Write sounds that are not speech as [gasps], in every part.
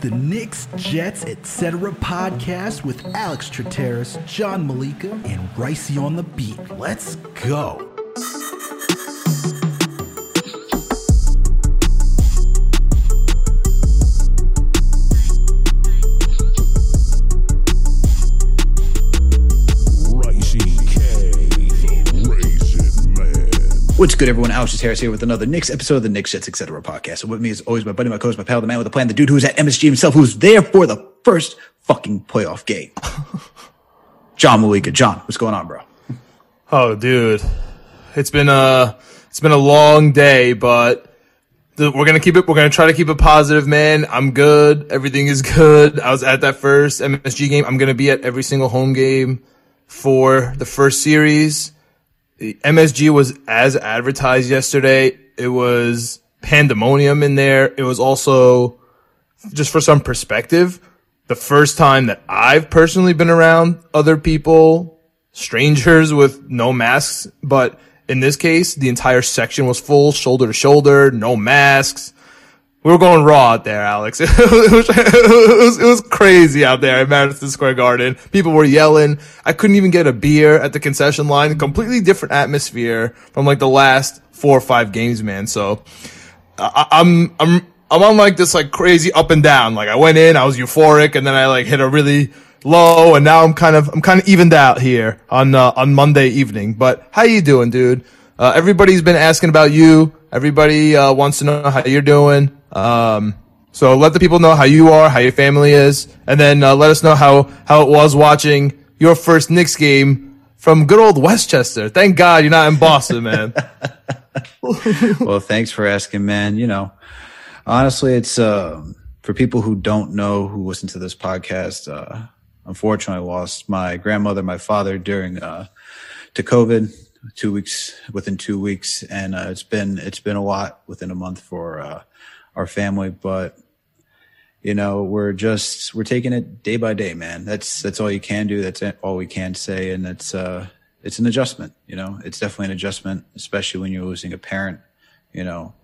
the Knicks, Jets, etc. podcast with Alex Trateris, John Malika, and Ricey on the beat. Let's go. What's good, everyone? Alex Harris here with another Knicks episode of the Knicks Jets Etc. podcast. And with me is always my buddy, my coach, my pal, the man with a plan, the dude who's at MSG himself, who's there for the first fucking playoff game. [laughs] John Malika. John, what's going on, bro? Oh, dude, it's been a it's been a long day, but the, we're gonna keep it. We're gonna try to keep it positive, man. I'm good. Everything is good. I was at that first MSG game. I'm gonna be at every single home game for the first series. The MSG was as advertised yesterday. It was pandemonium in there. It was also just for some perspective, the first time that I've personally been around other people, strangers with no masks, but in this case, the entire section was full, shoulder to shoulder, no masks we were going raw out there, Alex. [laughs] It was, it was, it was crazy out there at Madison Square Garden. People were yelling. I couldn't even get a beer at the concession line. Completely different atmosphere from like the last four or five games, man. So I, I'm, I'm, I'm on like this like crazy up and down. Like I went in, I was euphoric, and then I like hit a really low, and now I'm kind of, I'm kind of evened out here on, uh, on Monday evening. But how you doing, dude? Uh, everybody's been asking about you. Everybody, uh, wants to know how you're doing. Um, so let the people know how you are, how your family is, and then uh, let us know how how it was watching your first Knicks game from good old Westchester. Thank God you're not in Boston, man. [laughs] [laughs] well, thanks for asking, man. You know, honestly, it's uh, for people who don't know who listen to this podcast. Uh, unfortunately, I lost my grandmother, my father during uh, to COVID. Two weeks within two weeks, and uh, it's been it's been a lot within a month for uh, our family, but you know, we're just we're taking it day by day, man. That's that's all you can do. That's all we can say, and it's uh it's an adjustment. You know, it's definitely an adjustment, especially when you're losing a parent. You know,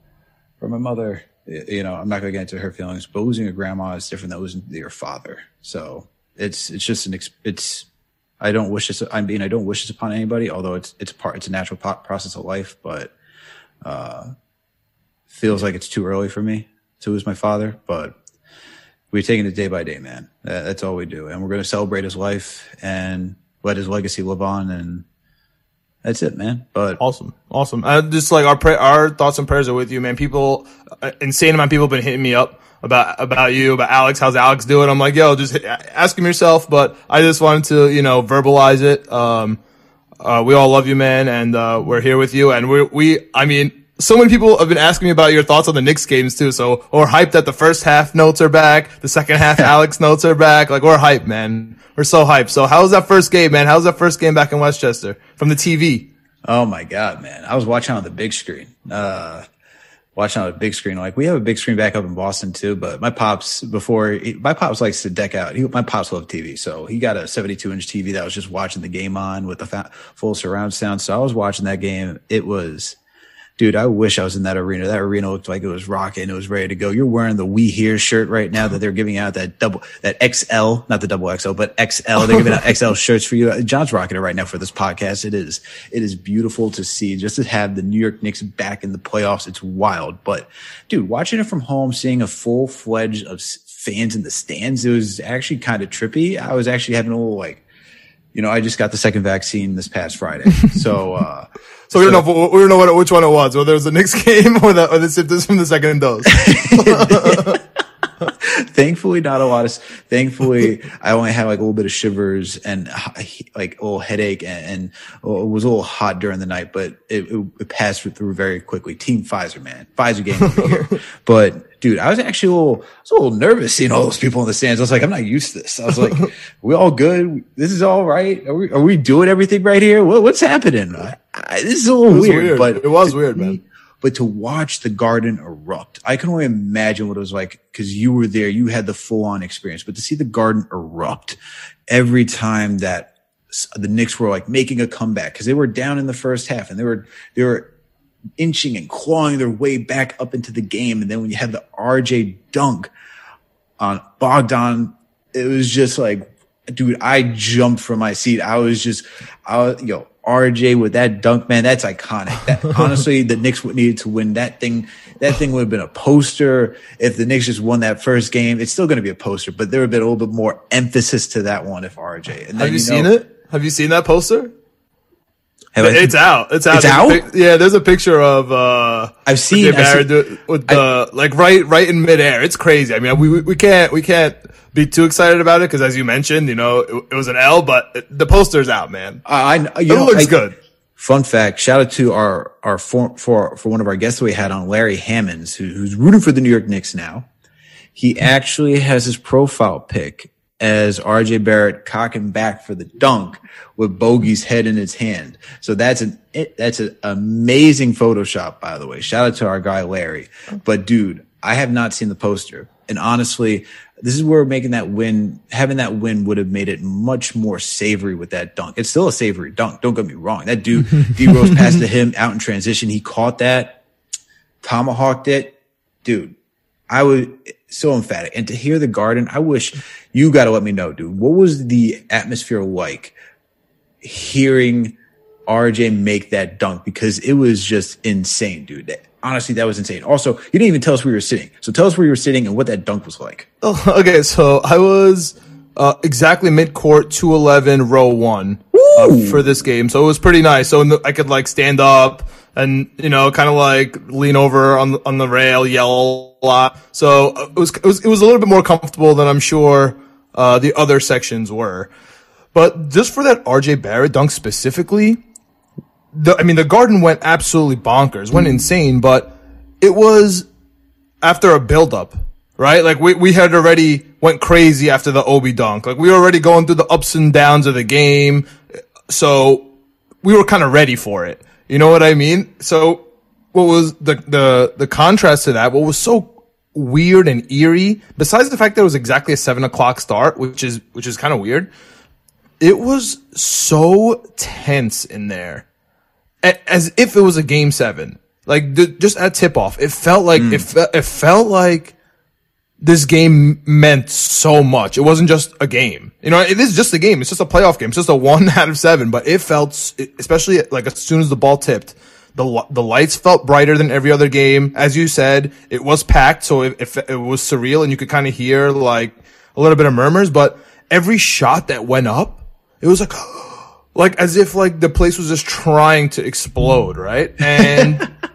for my mother, you know, I'm not gonna get into her feelings, but losing a grandma is different than losing your father. So it's it's just an it's. I don't wish this. I mean, I don't wish this upon anybody. Although it's it's part it's a natural process of life, but uh, feels like it's too early for me to lose my father, but we're taking it day by day, man. That's all we do. And we're going to celebrate his life and let his legacy live on. And that's it, man. But awesome. Awesome. Uh, just like our, pra- our thoughts and prayers are with you, man. People, uh, insane amount of people have been hitting me up about, about you, about Alex. How's Alex doing? I'm like, yo, just ask him yourself. But I just wanted to, you know, verbalize it. Um, uh, we all love you, man. And, uh, we're here with you. And we, we, I mean, so many people have been asking me about your thoughts on the Knicks games too. So we're hyped that the first half notes are back. The second half [laughs] Alex notes are back. Like we're hyped, man. We're so hyped. So how was that first game, man? How was that first game back in Westchester from the TV? Oh my God, man. I was watching on the big screen. Uh, watching on a big screen. Like we have a big screen back up in Boston too, but my pops before my pops likes to deck out. He, my pops love TV, so he got a 72 inch TV that was just watching the game on with the full surround sound. So I was watching that game. It was dude, I wish I was in that arena. That arena looked like it was rocking. It was ready to go. You're wearing the We Here shirt right now that they're giving out that double, that XL, not the double XL, but XL. They're giving out [laughs] XL shirts for you. John's rocking it right now for this podcast. It is, it is beautiful to see just to have the New York Knicks back in the playoffs. It's wild. But dude, watching it from home, seeing a full fledged of fans in the stands, it was actually kind of trippy. I was actually having a little like, you know, I just got the second vaccine this past Friday. So, uh, so we don't know, we don't know what, which one it was, whether it was the Knicks [laughs] game or the, or the symptoms from the second dose. [laughs] thankfully, not a lot of, thankfully, I only had like a little bit of shivers and like a little headache and, and it was a little hot during the night, but it, it, it passed through very quickly. Team Pfizer, man. Pfizer game over here. [laughs] But dude, I was actually a little, I was a little nervous seeing all those people in the stands. I was like, I'm not used to this. I was like, we all good. This is all right. Are we, are we doing everything right here? What, what's happening? I, I, this is a little weird, weird, but it was weird, man. But to watch the garden erupt, I can only imagine what it was like because you were there. You had the full on experience, but to see the garden erupt every time that the Knicks were like making a comeback because they were down in the first half and they were, they were inching and clawing their way back up into the game. And then when you had the RJ dunk, on Bogdan. It was just like, dude, I jumped from my seat. I was just, I was, yo, RJ with that dunk, man, that's iconic. That, [laughs] honestly, the Knicks would needed to win that thing. That thing would have been a poster. If the Knicks just won that first game, it's still going to be a poster, but there would have been a little bit more emphasis to that one if RJ. And then, have you, you know, seen it? Have you seen that poster? Have it's out. It's out. It's out. Pic- yeah, there's a picture of. uh I've seen, I've seen with the I, like right right in midair. It's crazy. I mean, we we can't we can't be too excited about it because, as you mentioned, you know, it, it was an L, but it, the poster's out, man. I, I you it know, looks I, good. Fun fact: shout out to our our for for, for one of our guests we had on, Larry Hammonds, who, who's rooting for the New York Knicks now. He actually has his profile pic as RJ Barrett cocking back for the dunk with Bogey's head in his hand. So that's an that's an amazing Photoshop, by the way. Shout out to our guy Larry. But dude, I have not seen the poster, and honestly, this is where making that win, having that win would have made it much more savory with that dunk. It's still a savory dunk. Don't get me wrong. That dude, D Rose passed to him out in transition. He caught that, tomahawked it. Dude, I was so emphatic. And to hear the garden, I wish you got to let me know, dude. What was the atmosphere like hearing RJ make that dunk? Because it was just insane, dude honestly, that was insane. Also, you didn't even tell us where you were sitting. So tell us where you were sitting and what that dunk was like. Oh, [laughs] okay. So I was uh, exactly mid court, 211, row one uh, for this game. So it was pretty nice. So the, I could like stand up and, you know, kind of like lean over on, on the rail, yell a lot. So it was, it was, it was a little bit more comfortable than I'm sure, uh, the other sections were. But just for that RJ Barrett dunk specifically, the, I mean, the garden went absolutely bonkers, went insane, but it was after a buildup, right? Like we, we had already went crazy after the Obi dunk. Like we were already going through the ups and downs of the game. So we were kind of ready for it. You know what I mean? So what was the, the, the contrast to that? What was so weird and eerie, besides the fact that it was exactly a seven o'clock start, which is, which is kind of weird. It was so tense in there as if it was a game seven. Like just at tip off, it felt like mm. it, fe- it felt like this game meant so much. It wasn't just a game. You know, it is just a game. It's just a playoff game. It's just a [laughs] one out of seven, but it felt, especially like as soon as the ball tipped, the, the lights felt brighter than every other game. As you said, it was packed. So it, it, it was surreal and you could kind of hear like a little bit of murmurs, but every shot that went up, it was like, [gasps] like as if like the place was just trying to explode, right? And [laughs]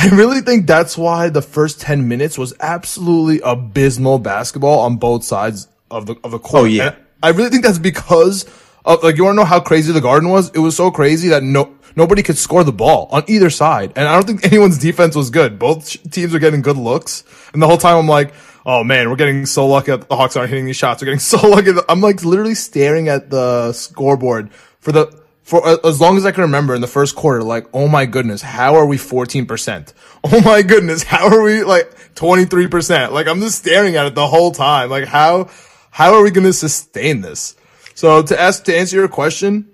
I really think that's why the first 10 minutes was absolutely abysmal basketball on both sides of the of the court. Oh yeah. And I really think that's because of like you want to know how crazy the garden was? It was so crazy that no nobody could score the ball on either side. And I don't think [laughs] anyone's defense was good. Both teams were getting good looks. And the whole time I'm like, oh man, we're getting so lucky that the Hawks aren't hitting these shots. We're getting [laughs] so lucky. I'm like literally staring at the scoreboard for the for as long as I can remember in the first quarter, like, oh my goodness, how are we 14%? [laughs] Oh my goodness, how are we like 23%? Like, I'm just staring at it the whole time. Like, how, how are we going to sustain this? So to ask, to answer your question,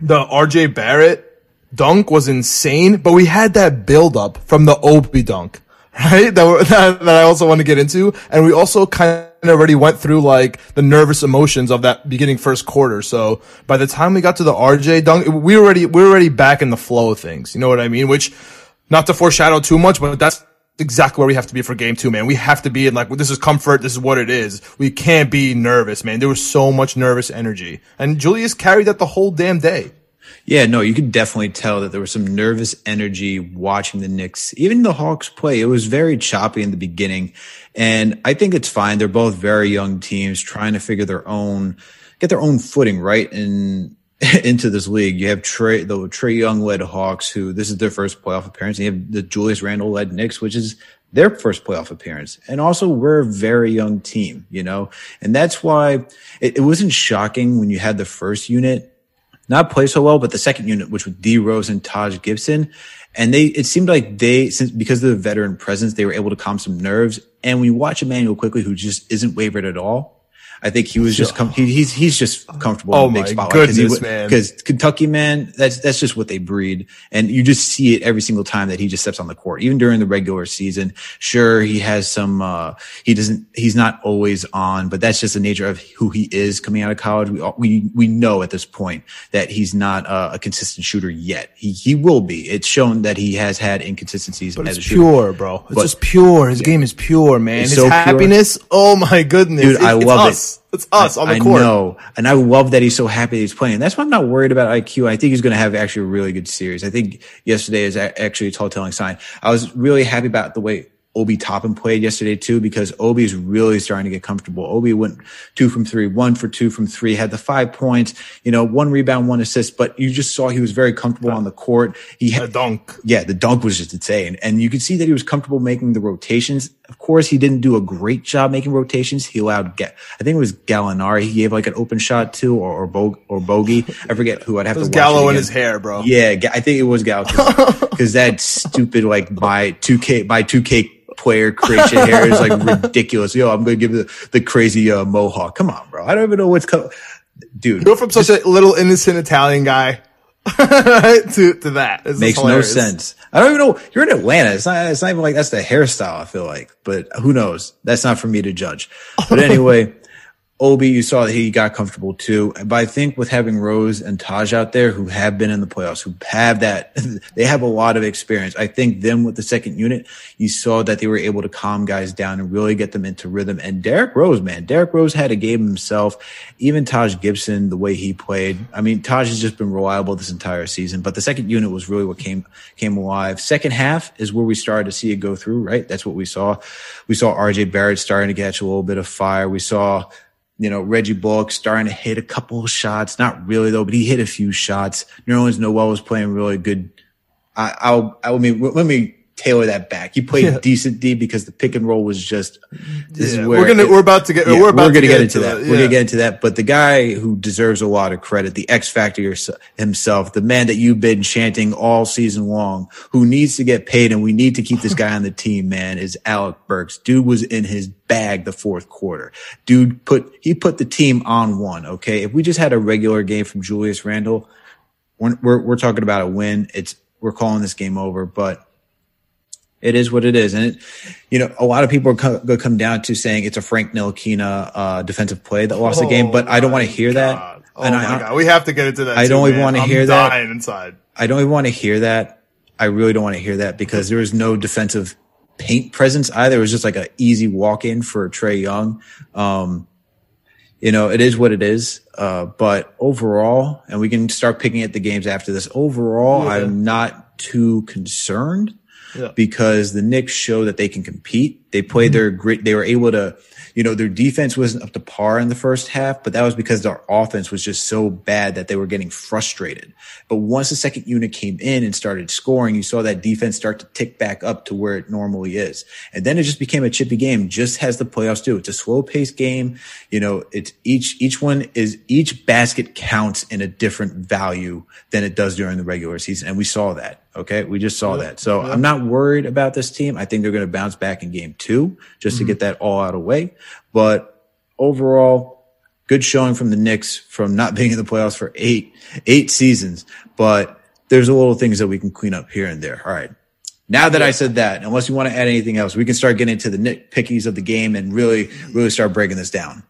the RJ Barrett dunk was insane, but we had that build up from the Obi dunk, right? That, that, [laughs] that I also want to get into. And we also kind of already went through like the nervous emotions of that beginning first quarter. So by the time we got to the RJ dunk, we already, we were already back in the flow of things. You know what I mean? Which not to foreshadow too much, but that's exactly where we have to be for game two, man. We have to be in like, this is comfort. This is what it is. We can't be nervous, man. There was so much nervous energy and Julius carried that the whole damn day. Yeah, no, you could definitely tell that there was some nervous energy watching the Knicks, even the Hawks play. It was very choppy in the beginning. And I think it's fine. They're both very young teams trying to figure their own, get their own footing right in, [laughs] into this league. You have Trae, the Trae Young led Hawks, who this is their first playoff appearance. And you have the Julius Randle led Knicks, which is their first playoff appearance. And also we're a very young team, you know, and that's why it, it wasn't shocking when you had the first unit not play so well, but the second unit, which was D Rose and Taj Gibson. And they, it seemed like they, since because of the veteran presence, they were able to calm some nerves. And when you watch Immanuel Quickley, who just isn't wavered at all, I think he was just com- he, he's he's just comfortable Oh in my big spot goodness, man. Because Kentucky, man, that's that's just what they breed, and you just see it every single time that he just steps on the court. Even during the regular season, sure he has some. uh He doesn't. He's not always on, but that's just the nature of who he is coming out of college. We all- we we know at this point that he's not uh, a consistent shooter yet. He he will be. It's shown that he has had inconsistencies But it's pure, bro. It's But- just pure. His game is pure, man. It's His so pure. happiness. Oh my goodness, Dude, It's- I love us. It's us on the I court. know. And I love that he's so happy that he's playing. That's why I'm not worried about IQ. I think he's going to have actually a really good series. I think yesterday is actually a tall telling sign. I was really happy about the way Obi Toppin played yesterday too, because Obi is really starting to get comfortable. Obi went two from three, one for two from three, had the five points, you know, one rebound, one assist, but you just saw he was very comfortable on the court. He had A dunk. yeah, the dunk was just insane. And you could see that he was comfortable making the rotations. Of course, he didn't do a great job making rotations. He allowed, Ga- I think it was Gallinari. He gave like an open shot to, or, or, Bo- or Bogey. I forget who I'd have It was to watch. Gallo in his hair, bro. Yeah, I think it was Gallo. Cause [laughs] that stupid, like, by 2K, by 2K player creation hair is like ridiculous. Yo, I'm going to give the, the crazy, uh, mohawk. Come on, bro. I don't even know what's coming. Dude. Go from such a little innocent Italian guy [laughs] to to that. Makes no sense. I don't even know. You're in Atlanta. It's not. It's not even like that's the hairstyle. I feel like, but who knows? That's not for me to judge. But [laughs] anyway, Obi, you saw that he got comfortable too. But I think with having Rose and Taj out there, who have been in the playoffs, who have that, [laughs] they have a lot of experience. I think them with the second unit, you saw that they were able to calm guys down and really get them into rhythm. And Derrick Rose, man, Derrick Rose had a game himself. Even Taj Gibson, the way he played. I mean, Taj has just been reliable this entire season, but the second unit was really what came came alive. Second half is where we started to see it go through. Right, that's what we saw. We saw RJ Barrett starting to catch a little bit of fire. We saw you know, Reggie Bullock starting to hit a couple of shots. Not really though, but he hit a few shots. Nerlens Noel was playing really good. I, I'll, I mean, let me tailor that back. You played Yeah. decent D because the pick and roll was just, this Yeah, is where we're gonna it- we're about to get yeah, we're about gonna to get, into that. it. We're gonna get into that. But the guy who deserves a lot of credit, the X Factor himself, the man that you've been chanting all season long, who needs to get paid, and we need to keep this guy on the team. Man, is Alec Burks. Dude was in his bag the fourth quarter. Dude put he put the team on one. Okay, if we just had a regular game from Julius Randle, we're we're, we're talking about a win. It's we're calling this game over, but it is what it is. And, it, you know, a lot of people are co- going to come down to saying it's a Frank Ntilikina uh, defensive play that lost the game, but I don't want to hear that. Oh And my I- god, we have to get into that. I too, don't even wanna I'm hear that. inside. I don't even want to hear that. I really don't want to hear that because there was no defensive paint presence either. It was just like an easy walk in for Trae Young. Um, you know, it is what it is. Uh, but overall, and we can start picking at the games after this. Overall, Yeah. I'm not too concerned Yeah. because the Knicks show that they can compete. They played mm-hmm. their grit. They were able to, you know, their defense wasn't up to par in the first half, but that was because their offense was just so bad that they were getting frustrated. But once the second unit came in and started scoring, you saw that defense start to tick back up to where it normally is. And then it just became a chippy game, just as the playoffs do. It's a slow paced game. You know, it's each, each one is, each basket counts in a different value than it does during the regular season. And we saw that. Okay. We just saw that. So I'm not worried about this team. I think they're going to bounce back in game two just to mm-hmm. get that all out of the way. But overall, good showing from the Knicks from not [laughs] being in the playoffs for eight, eight seasons. But there's a little things that we can clean up here and there. All right. Now that I said that, unless you want to add anything else, we can start getting into the nitpickies of the game and really, really start breaking this down.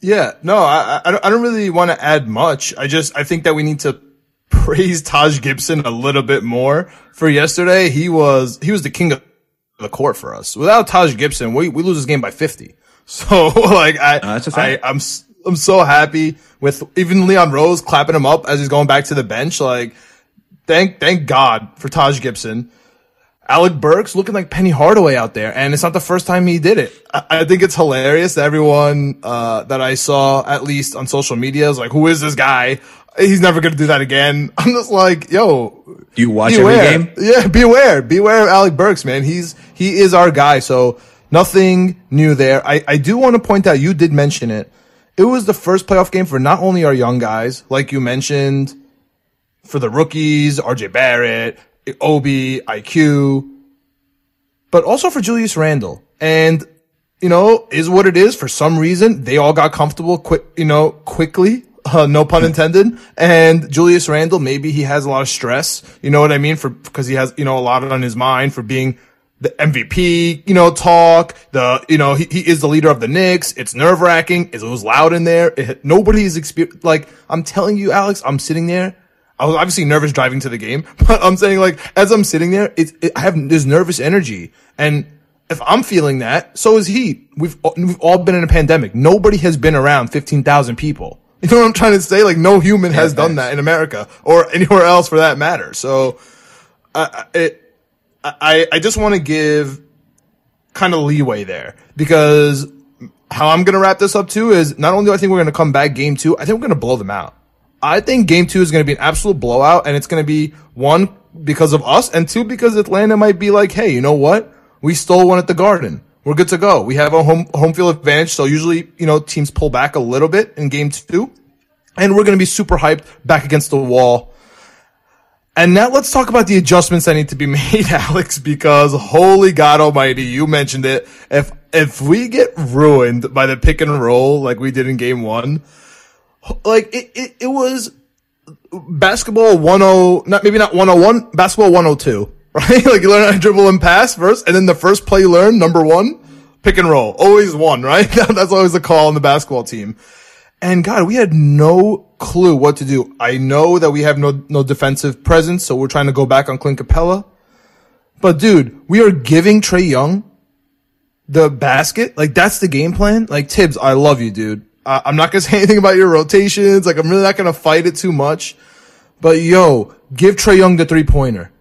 Yeah, no, I, I don't, I don't really want to add much. I just, I think that we need to praise Taj Gibson a little bit more for yesterday. He was, he was the king of the court for us. Without Taj Gibson, we, we lose this game by 50. [laughs] So like, I, a I. I'm, I'm so happy with even Leon Rose clapping him up as he's going back to the bench. Like, thank, thank God for Taj Gibson. Alec Burks looking like Penny Hardaway out there, and it's not the first time he did it. I, I think it's hilarious that everyone uh, that I saw, at least on social media, is like, "Who is this guy? He's never gonna do that again." [laughs] I'm just like, "Yo, Do you watch beware. every game? Yeah, beware, beware of Alec Burks, man. He's he is our guy. So nothing new there. I I do want to point out. You did mention it. It was the first playoff game for not only our young guys, like you mentioned, for the rookies, RJ Barrett, Obi, IQ, but also for Julius Randle. And you know, is what it is. For some reason, they all got comfortable quick, you know, quickly. Uh, no pun intended. And Julius Randle, maybe he has a lot of stress. You know what I mean? For, cause he has, you know, a lot on his mind for being the MVP, you know, talk. The, you know, he, he is the leader of the Knicks. It's nerve wracking. It was loud in there. It, nobody's experienced. Like, I'm telling you, Alex, I'm sitting there. I was obviously nervous driving to the game, [laughs] but I'm saying like, as I'm sitting there, it's, it, I have this nervous energy. And if I'm feeling that, so is he. We've, we've all been in a pandemic. Nobody has been around 15,000 people. You know what I'm trying to say? Like no human has done that in America or anywhere else for that matter. So, uh, it, I, I just want to give kind of leeway there because how I'm going to wrap this up too is not only do I think we're going to come back game two, I think we're going to blow them out. I think game two is going to be an absolute blowout and it's going to be one because of us and two because Atlanta might be like, Hey, you know what? We stole one at the garden. We're good to go. We have a home, home field advantage. So usually, you know, teams pull back a little bit in game two and we're going to be super hyped back against the wall and now let's talk about the adjustments that need to be [laughs] made, Alex, because holy God almighty, you mentioned it. If, if we get ruined by the pick and roll like we did in game one, like it, it, it was basketball 10, not, maybe not 101, basketball 102, [laughs] right? like you learn how to dribble and pass first, and then the first play you learn, number one, pick and roll. Always one, right? [laughs] That's always the call on the basketball team. And God, we had no clue what to do. I know that we have no, no defensive presence, so we're trying to go back on Clint Capela. But dude, we are giving Trae Young the basket. Like that's the game plan. Like Thibs, I love you, dude. I, I'm not gonna [laughs] say anything about your rotations. Like I'm really not gonna fight it too much. But yo, give Trae Young the three pointer.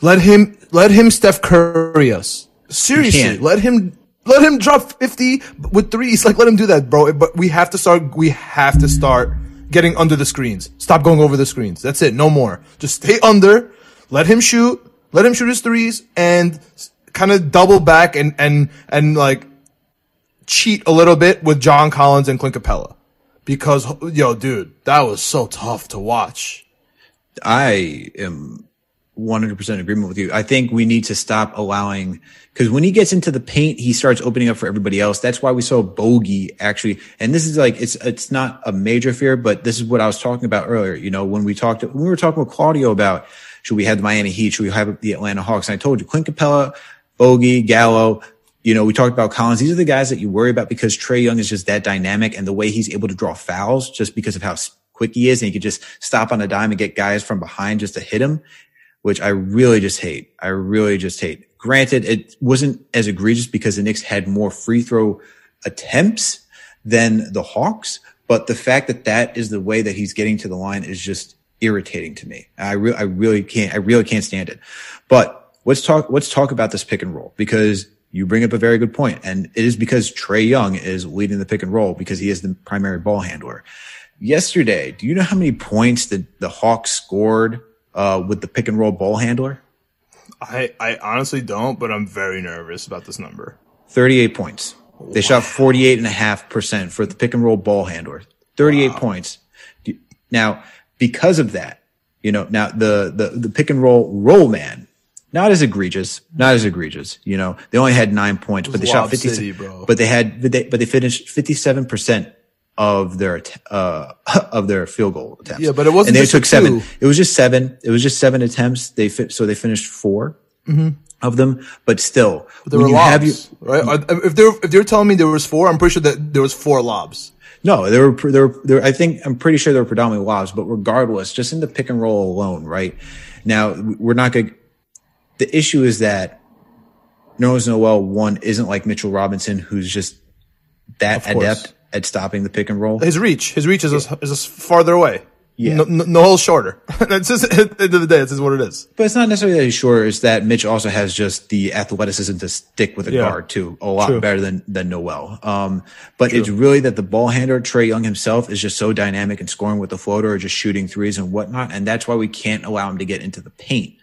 Let him, let him Steph Curry us. Seriously, let him let him drop 50 with threes. Like, let him do that, bro. But we have to start, we have to start getting under the screens. Stop going over the screens. That's it. No more. Just stay under. Let him shoot. Let him shoot his threes and kind of double back and, and, and like cheat a little bit with John Collins and Clint Capela. Because, yo, dude, that was so tough to watch. I am 100% agreement with you. I think we need to stop allowing, because when he gets into the paint, he starts opening up for everybody else. That's why we saw Bogey actually, and this is like, it's, it's not a major fear, but this is what I was talking about earlier. You know, when we talked, when we were talking with Claudio about, should we have the Miami Heat? Should we have the Atlanta Hawks? And I told you, Clint Capela, Bogey, Gallo, you know, we talked about Collins. These are the guys that you worry about because Trae Young is just that dynamic and the way he's able to draw fouls just because of how quick he is. And he could just stop on a dime and get guys from behind just to hit him which I really just hate. I really just hate. Granted, it wasn't as egregious because the Knicks had more free throw attempts than the Hawks, but the fact that that is the way that he's getting to the line is just irritating to me. I really, I really can't, I really can't stand it. But let's talk, let's talk about this pick and roll because you bring up a very good point, and it is because Trae Young is leading the pick and roll because he is the primary ball handler. Yesterday, do you know how many points the, the Hawks scored uh, with the pick and roll ball handler? I, I honestly don't, but I'm very nervous about this number. 38 points. They wow. shot 48.5% for the pick and roll ball handler. 38 wow. points. Now, because of that, you know, now the, the, the pick and roll roll man, not as egregious, not as egregious, you know, they only had nine points, but they shot 50, City, but they had, but they, but they finished 57% of their uh [laughs] of their field goal attempts. Yeah, but it wasn't. And they took seven. It was just seven. It was just seven attempts. They fit, so they finished 4 mm-hmm. of them. But still, but there were lobs, you, right? If they're if they're telling me there was four, I'm pretty sure that there was four lobs. No, there were there were there. I think I'm pretty sure there were predominantly lobs. But regardless, just in the pick and roll alone, right now we're not going. The issue is that Nerlens Noel one isn't like Mitchell Robinson, who's just that adept at stopping the pick and roll. His reach, his reach is yeah. is a farther away. Yeah, no, no, no hole shorter. [laughs] That's just [laughs] at the end of the day, this is what it is. But it's not necessarily that he's shorter. It's that Mitch also has just the athleticism to stick with a yeah. guard too, a lot True. better than than Noel. Um, but True. it's really that the ball handler Trae Young himself is just so dynamic and scoring with the floater or just shooting threes and whatnot, and that's why we can't allow him to get into the paint.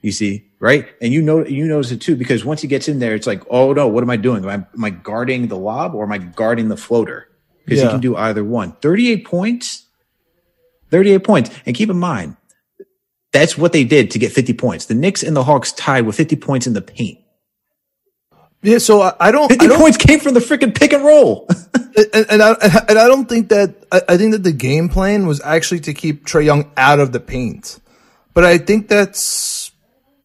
You see, right? And you know, you notice it too, because once he gets in there, it's like, oh no, what am I doing? Am I, am I guarding the lob or am I guarding the floater? because yeah. he can do either one. 38 points, 38 points. And keep in mind, that's what they did to get 50 points. The Knicks and the Hawks tied with 50 points in the paint. Yeah, so I, I don't. 50 I don't points came from the freaking pick and roll. [laughs] and, and I and I don't think that I, I think that the game plan was actually to keep Trae Young out of the paint, but I think that's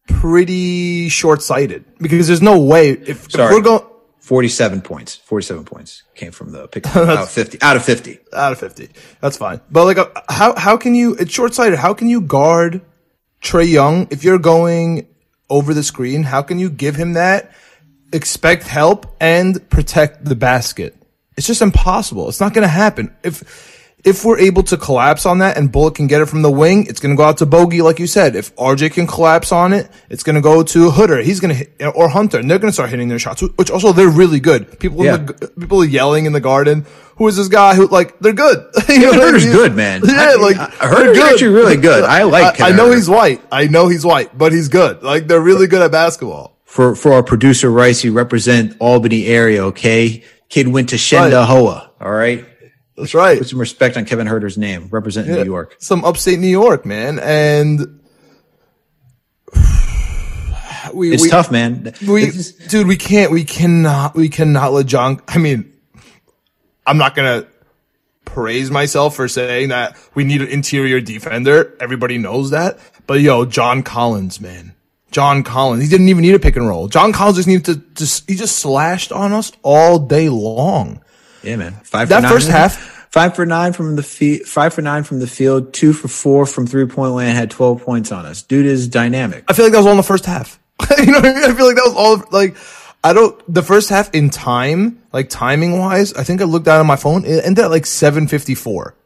pretty short sighted because there's no way if, if we're going 47 points. 47 points came from the pick [laughs] out of 50. Out of 50. out of fifty, that's fine. But like, uh, how how can you? It's short sighted. How can you guard Trae Young if you're going over the screen? How can you give him that? Expect help and protect the basket. It's just impossible. It's not going to happen. If if we're able to collapse on that and Bullock can get it from the wing, it's going to go out to Bogey, like you said. If RJ can collapse on it, it's going to go to Hooder. He's going to hit, or Hunter, and they're going to start hitting their shots, which also they're really good. People, Yeah. in the, people are yelling in the garden. Who is this guy who, like, they're good. [laughs] You know mean? good, man. [laughs] Yeah, I- like, I- Huerter's they're actually really good. I [laughs] like I, I know he's white. I know he's white, but he's good. Like, they're really good at basketball. For, for our producer, Rice, you represent Albany area, okay? Kid went to Shenda Right. All right? That's right. Put some respect on Kevin Huerter's name, representing New York. some upstate New York, man. And [sighs] we, It's we, tough, man. We, dude, we can't, we cannot, we cannot let John, I mean, I'm not going to praise myself for saying that we need an interior defender. Everybody knows that. But yo, John Collins, man. John Collins. He didn't even need a pick and roll. John Collins just needed to just, he just slashed on us all day long. Yeah, man. Five That for nine. first half- Five for nine from the field, five for nine from the field, two for four from three point land, had 12 points on us. Dude is dynamic. I feel like that was all in the first half. [laughs] you know what I mean? I feel like that was all like I don't the first half in time, like timing wise, I think I looked down on my phone, it ended at like 754.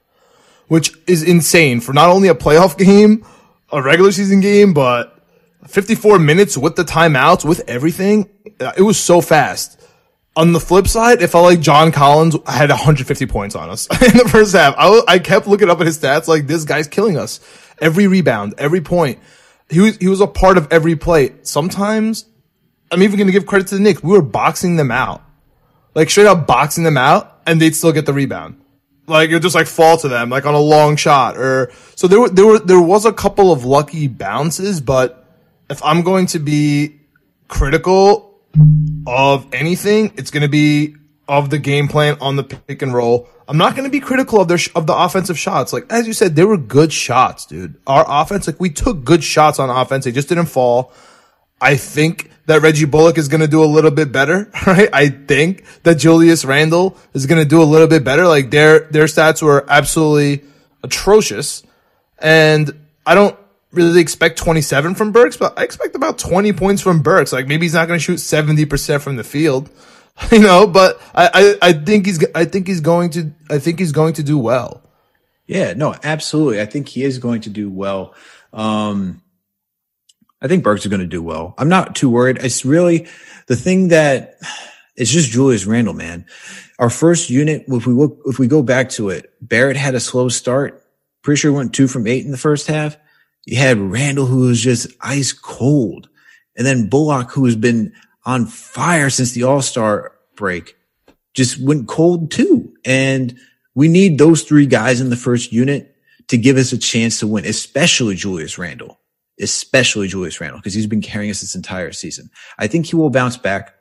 Which is insane for not only a playoff [laughs] game, a regular season game, but 54 minutes with the timeouts, with everything. Uh, It was so fast. On the flip side, it felt like John Collins had 150 points on us [laughs] in the first half. I, I kept looking up at his stats like this guy's killing us. Every rebound, every point. He was, he was a part of every play. Sometimes, I'm even going to give credit to the Knicks. We were boxing them out. Like straight up boxing them out and they'd still get the rebound. Like it would just like fall to them, like on a long shot or, so there were, there were, there was a couple of lucky bounces, but if I'm going to be critical of anything, it's going to be of the game plan on the pick and roll. I'm not going to be critical of their sh- of the offensive shots. Like as you said, they were good shots, dude. Our offense, like we took good shots on offense. They just didn't fall. I think that Reggie Bullock is going to do a little bit better, [laughs] right? I think that Julius Randle is going to do a little bit better. Like their their stats were absolutely atrocious, and I don't really expect 27 from Burks, but I expect about 20 points from Burks. Like maybe he's not going to shoot 70% from the field, [laughs] you know, but I, I, I think he's, I think he's going to, I think he's going to do well. Yeah, no, absolutely. I think he is going to do well. Um, I think Burks is going to do well. I'm not too worried. It's really the thing that it's just Julius Randle, man. Our first unit, if we look, if we go back to it, Barrett had a slow start. Pretty sure went two from eight in the first half. You had Randle, who was just ice cold. And then Bullock, who has been on fire since the All Star break, just went cold too. And we need those three guys in the first unit to give us a chance to win, especially Julius Randle, especially Julius Randle, because he's been carrying us this entire season. I think he will bounce back.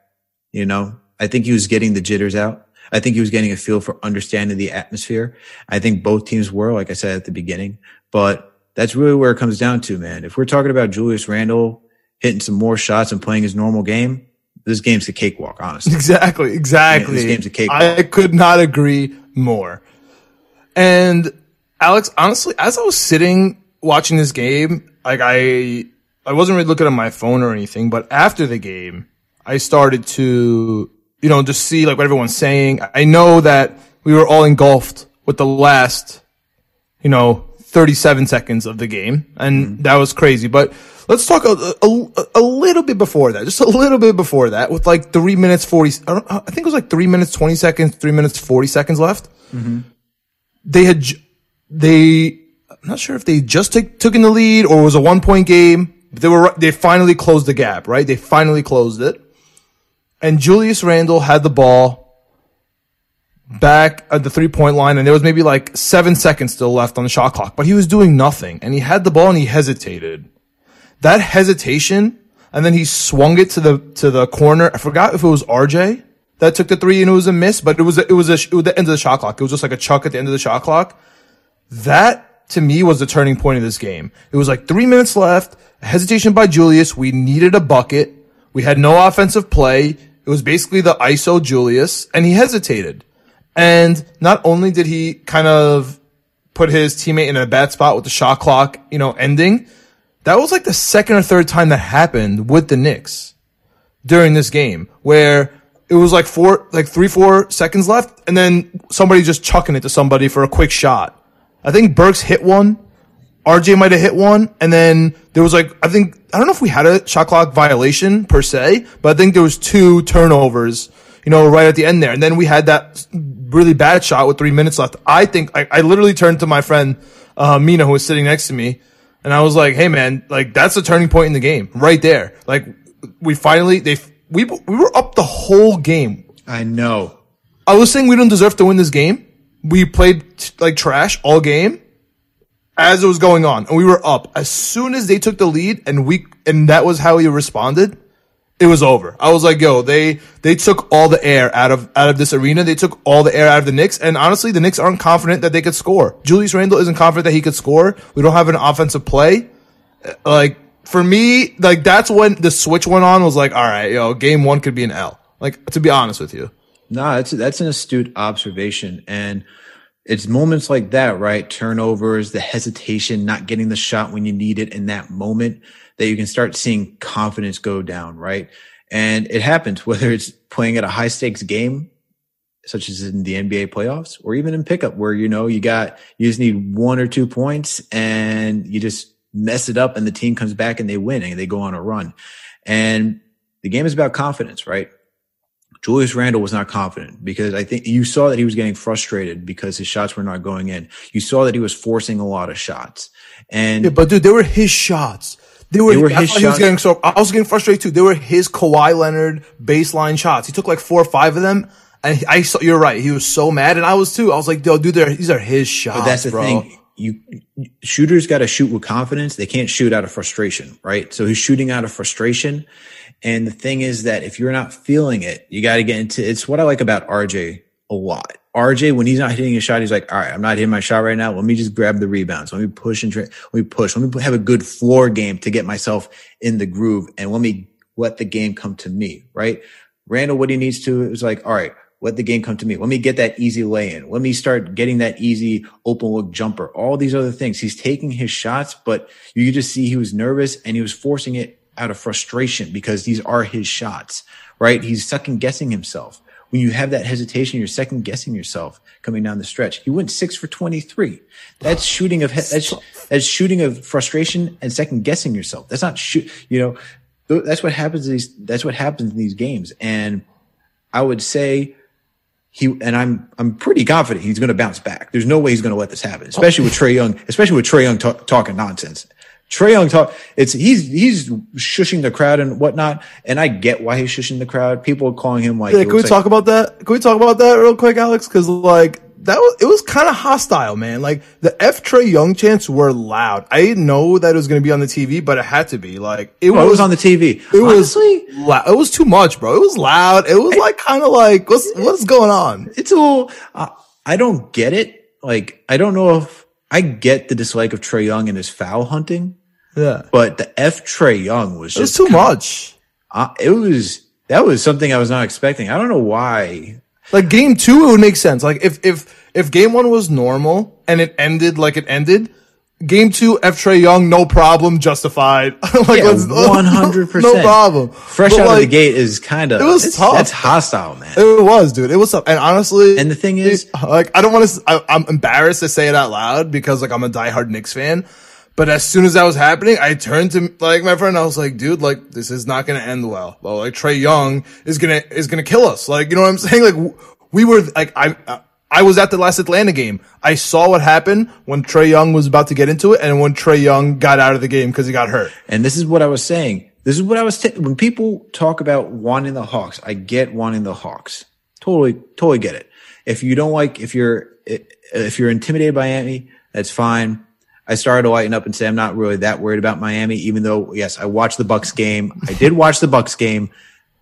You know, I think he was getting the jitters out. I think he was getting a feel for understanding the atmosphere. I think both teams were, like I said at the beginning, but that's really where it comes down to, man. If we're talking about Julius Randle hitting some more shots and playing his normal game, this game's a cakewalk, honestly. Exactly, exactly. Yeah, this game's a cakewalk. I could not agree more. And Alex, honestly, as I was sitting watching this game, like I, I wasn't really looking at my phone or anything, but after the game, I started to, you know, just see like what everyone's saying. I know that we were all engulfed with the last, you know, 37 seconds of the game, and mm-hmm. that was crazy. But let's talk a, a, a little bit before that, just a little bit before that, with like three minutes 40, I, don't, I think it was like three minutes 20 seconds, three minutes 40 seconds left. Mm-hmm. They had, they, I'm not sure if they just took, took in the lead or it was a one point game. But they were, they finally closed the gap, right? They finally closed it. And Julius Randle had the ball back at the three point line, and there was maybe like seven seconds still left on the shot clock, but he was doing nothing, and he had the ball and he hesitated. That hesitation, and then he swung it to the to the corner. I forgot if it was RJ that took the three and it was a miss, but it was a, it was a, it was the end of the shot clock. It was just like a chuck at the end of the shot clock. That to me was the turning point of this game. It was like three minutes left, hesitation by Julius. We needed a bucket. We had no offensive play. It was basically the ISO Julius and he hesitated. And not only did he kind of put his teammate in a bad spot with the shot clock, you know, ending, that was like the second or third time that happened with the Knicks during this game where it was like four, like three, four seconds left and then somebody just chucking it to somebody for a quick shot. I think Burks hit one. RJ might have hit one. And then there was like, I think, I don't know if we had a shot clock violation per se, but I think there was two turnovers, you know, right at the end there. And then we had that really bad shot with three minutes left. I think I, I literally turned to my friend, uh, Mina, who was sitting next to me. And I was like, Hey man, like that's a turning point in the game right there. Like we finally, they, we, we were up the whole game. I know. I was saying we don't deserve to win this game. We played t- like trash all game as it was going on and we were up. As soon as they took the lead and we, and that was how he responded, it was over. I was like, yo, they, they took all the air out of, out of this arena. They took all the air out of the Knicks. And honestly, the Knicks aren't confident that they could score. Julius Randle isn't confident that he could score. We don't have an offensive play. Uh, like, for me, like that's when the switch went on was like, all right, yo, game one could be an L. Like, to be honest with you. No, that's that's an astute observation, and it's moments like that, right? Turnovers, the hesitation, not getting the shot when you need it in that moment, that you can start seeing confidence go down, right? And it happens [laughs] whether it's playing at a high stakes game, such as in the NBA playoffs, or even in pickup, where you know you got you just need one or two points, and you just mess it up, and the team comes back and they win and they go on a run. And the game is about confidence, right? Julius Randle was not confident because I think you saw that he was getting frustrated because his shots were not going in. You saw that he was forcing a lot of shots. And Yeah, but dude, they were his shots. They were, They were I his was getting so, I was getting frustrated too. They were his Kawhi Leonard baseline shots. He took like four or five of them. And I saw, you're right. He was so mad. And I was too. I was like, yo, dude, these are his shots, But that's the bro. thing. You shooters got to shoot with confidence. They can't shoot out of frustration, right? So he's shooting out of frustration. And the thing is that if you're not feeling it, you got to get into it's what I like about RJ a lot. RJ, when he's not hitting a shot, he's like, all right, I'm not hitting my shot right now. Let me just grab the rebounds. Let me push and tra- let me push. Let me have a good floor game to get myself in the groove and let me let the game come to me, right? Randle, what he needs to is like, all right, let the game come to me. Let me get that easy lay in. Let me start getting that easy open look jumper. All these other things. He's taking his shots, but you could just see he was nervous and he was forcing it out of frustration because these are his shots, right? He's second guessing himself. When you have that hesitation, you're second guessing yourself coming down the stretch. He went six for 23. That's oh, shooting of, that's, that's shooting of frustration and second guessing yourself. That's not shoot, you know, th- that's what happens in these, that's what happens in these games. And I would say he and I'm I'm pretty confident he's going to bounce back. There's no way he's going to let this happen, especially with Trae Young, especially with Trae Young ta- talking nonsense. Trae Young talk it's he's he's shushing the crowd and whatnot, and I get why he's shushing the crowd. People are calling him like, Yeah, can we looks talk about that? Can we talk about that real quick, Alex? Cause like, that was, it was kind of hostile, man. Like, the F Trae Young chants were loud. I didn't know that it was going to be on the TV, but it had to be. Like, it like, oh, was, it was on the TV. it was, Honestly, loud. It was too much, bro. It was loud. It was like, kind of like, what's, what's going on? it's a little. Uh, I don't get it. Like I don't know if I get the dislike of Trae Young and his foul hunting, Yeah. but the F Trae Young was just too much. uh, it was that was something I was not expecting. I don't know why. Like game two, it would make sense. Like if if if game one was normal and it ended like it ended, game two, F Trae Young, no problem, justified. [laughs] like Yeah, 100%. [laughs] no problem. Fresh But, out of the gate is kind of It was tough. That's hostile, man. It was, dude. It was tough. And honestly, And the thing is- like, I don't want to. I'm embarrassed to say it out loud because like I'm a diehard Knicks fan. But as soon as that was happening, I turned to like my friend. I was like, dude, like this is not going to end well. Like Trae Young is gonna is gonna kill us. Like you know what I'm [laughs] saying? Like we were like I. I was at the last Atlanta game. I saw what happened when Trae Young was about to get into it and when Trae Young got out of the game because he got hurt. And this is what I was saying. This is what I was t- when people talk about wanting the Hawks. I get wanting the Hawks. Totally, totally get it. If you don't like, if you're if you're intimidated by Miami, that's fine. I started to lighten up and say I'm not really that worried about Miami, even though yes, I watched the Bucks game. I did watch the Bucks game.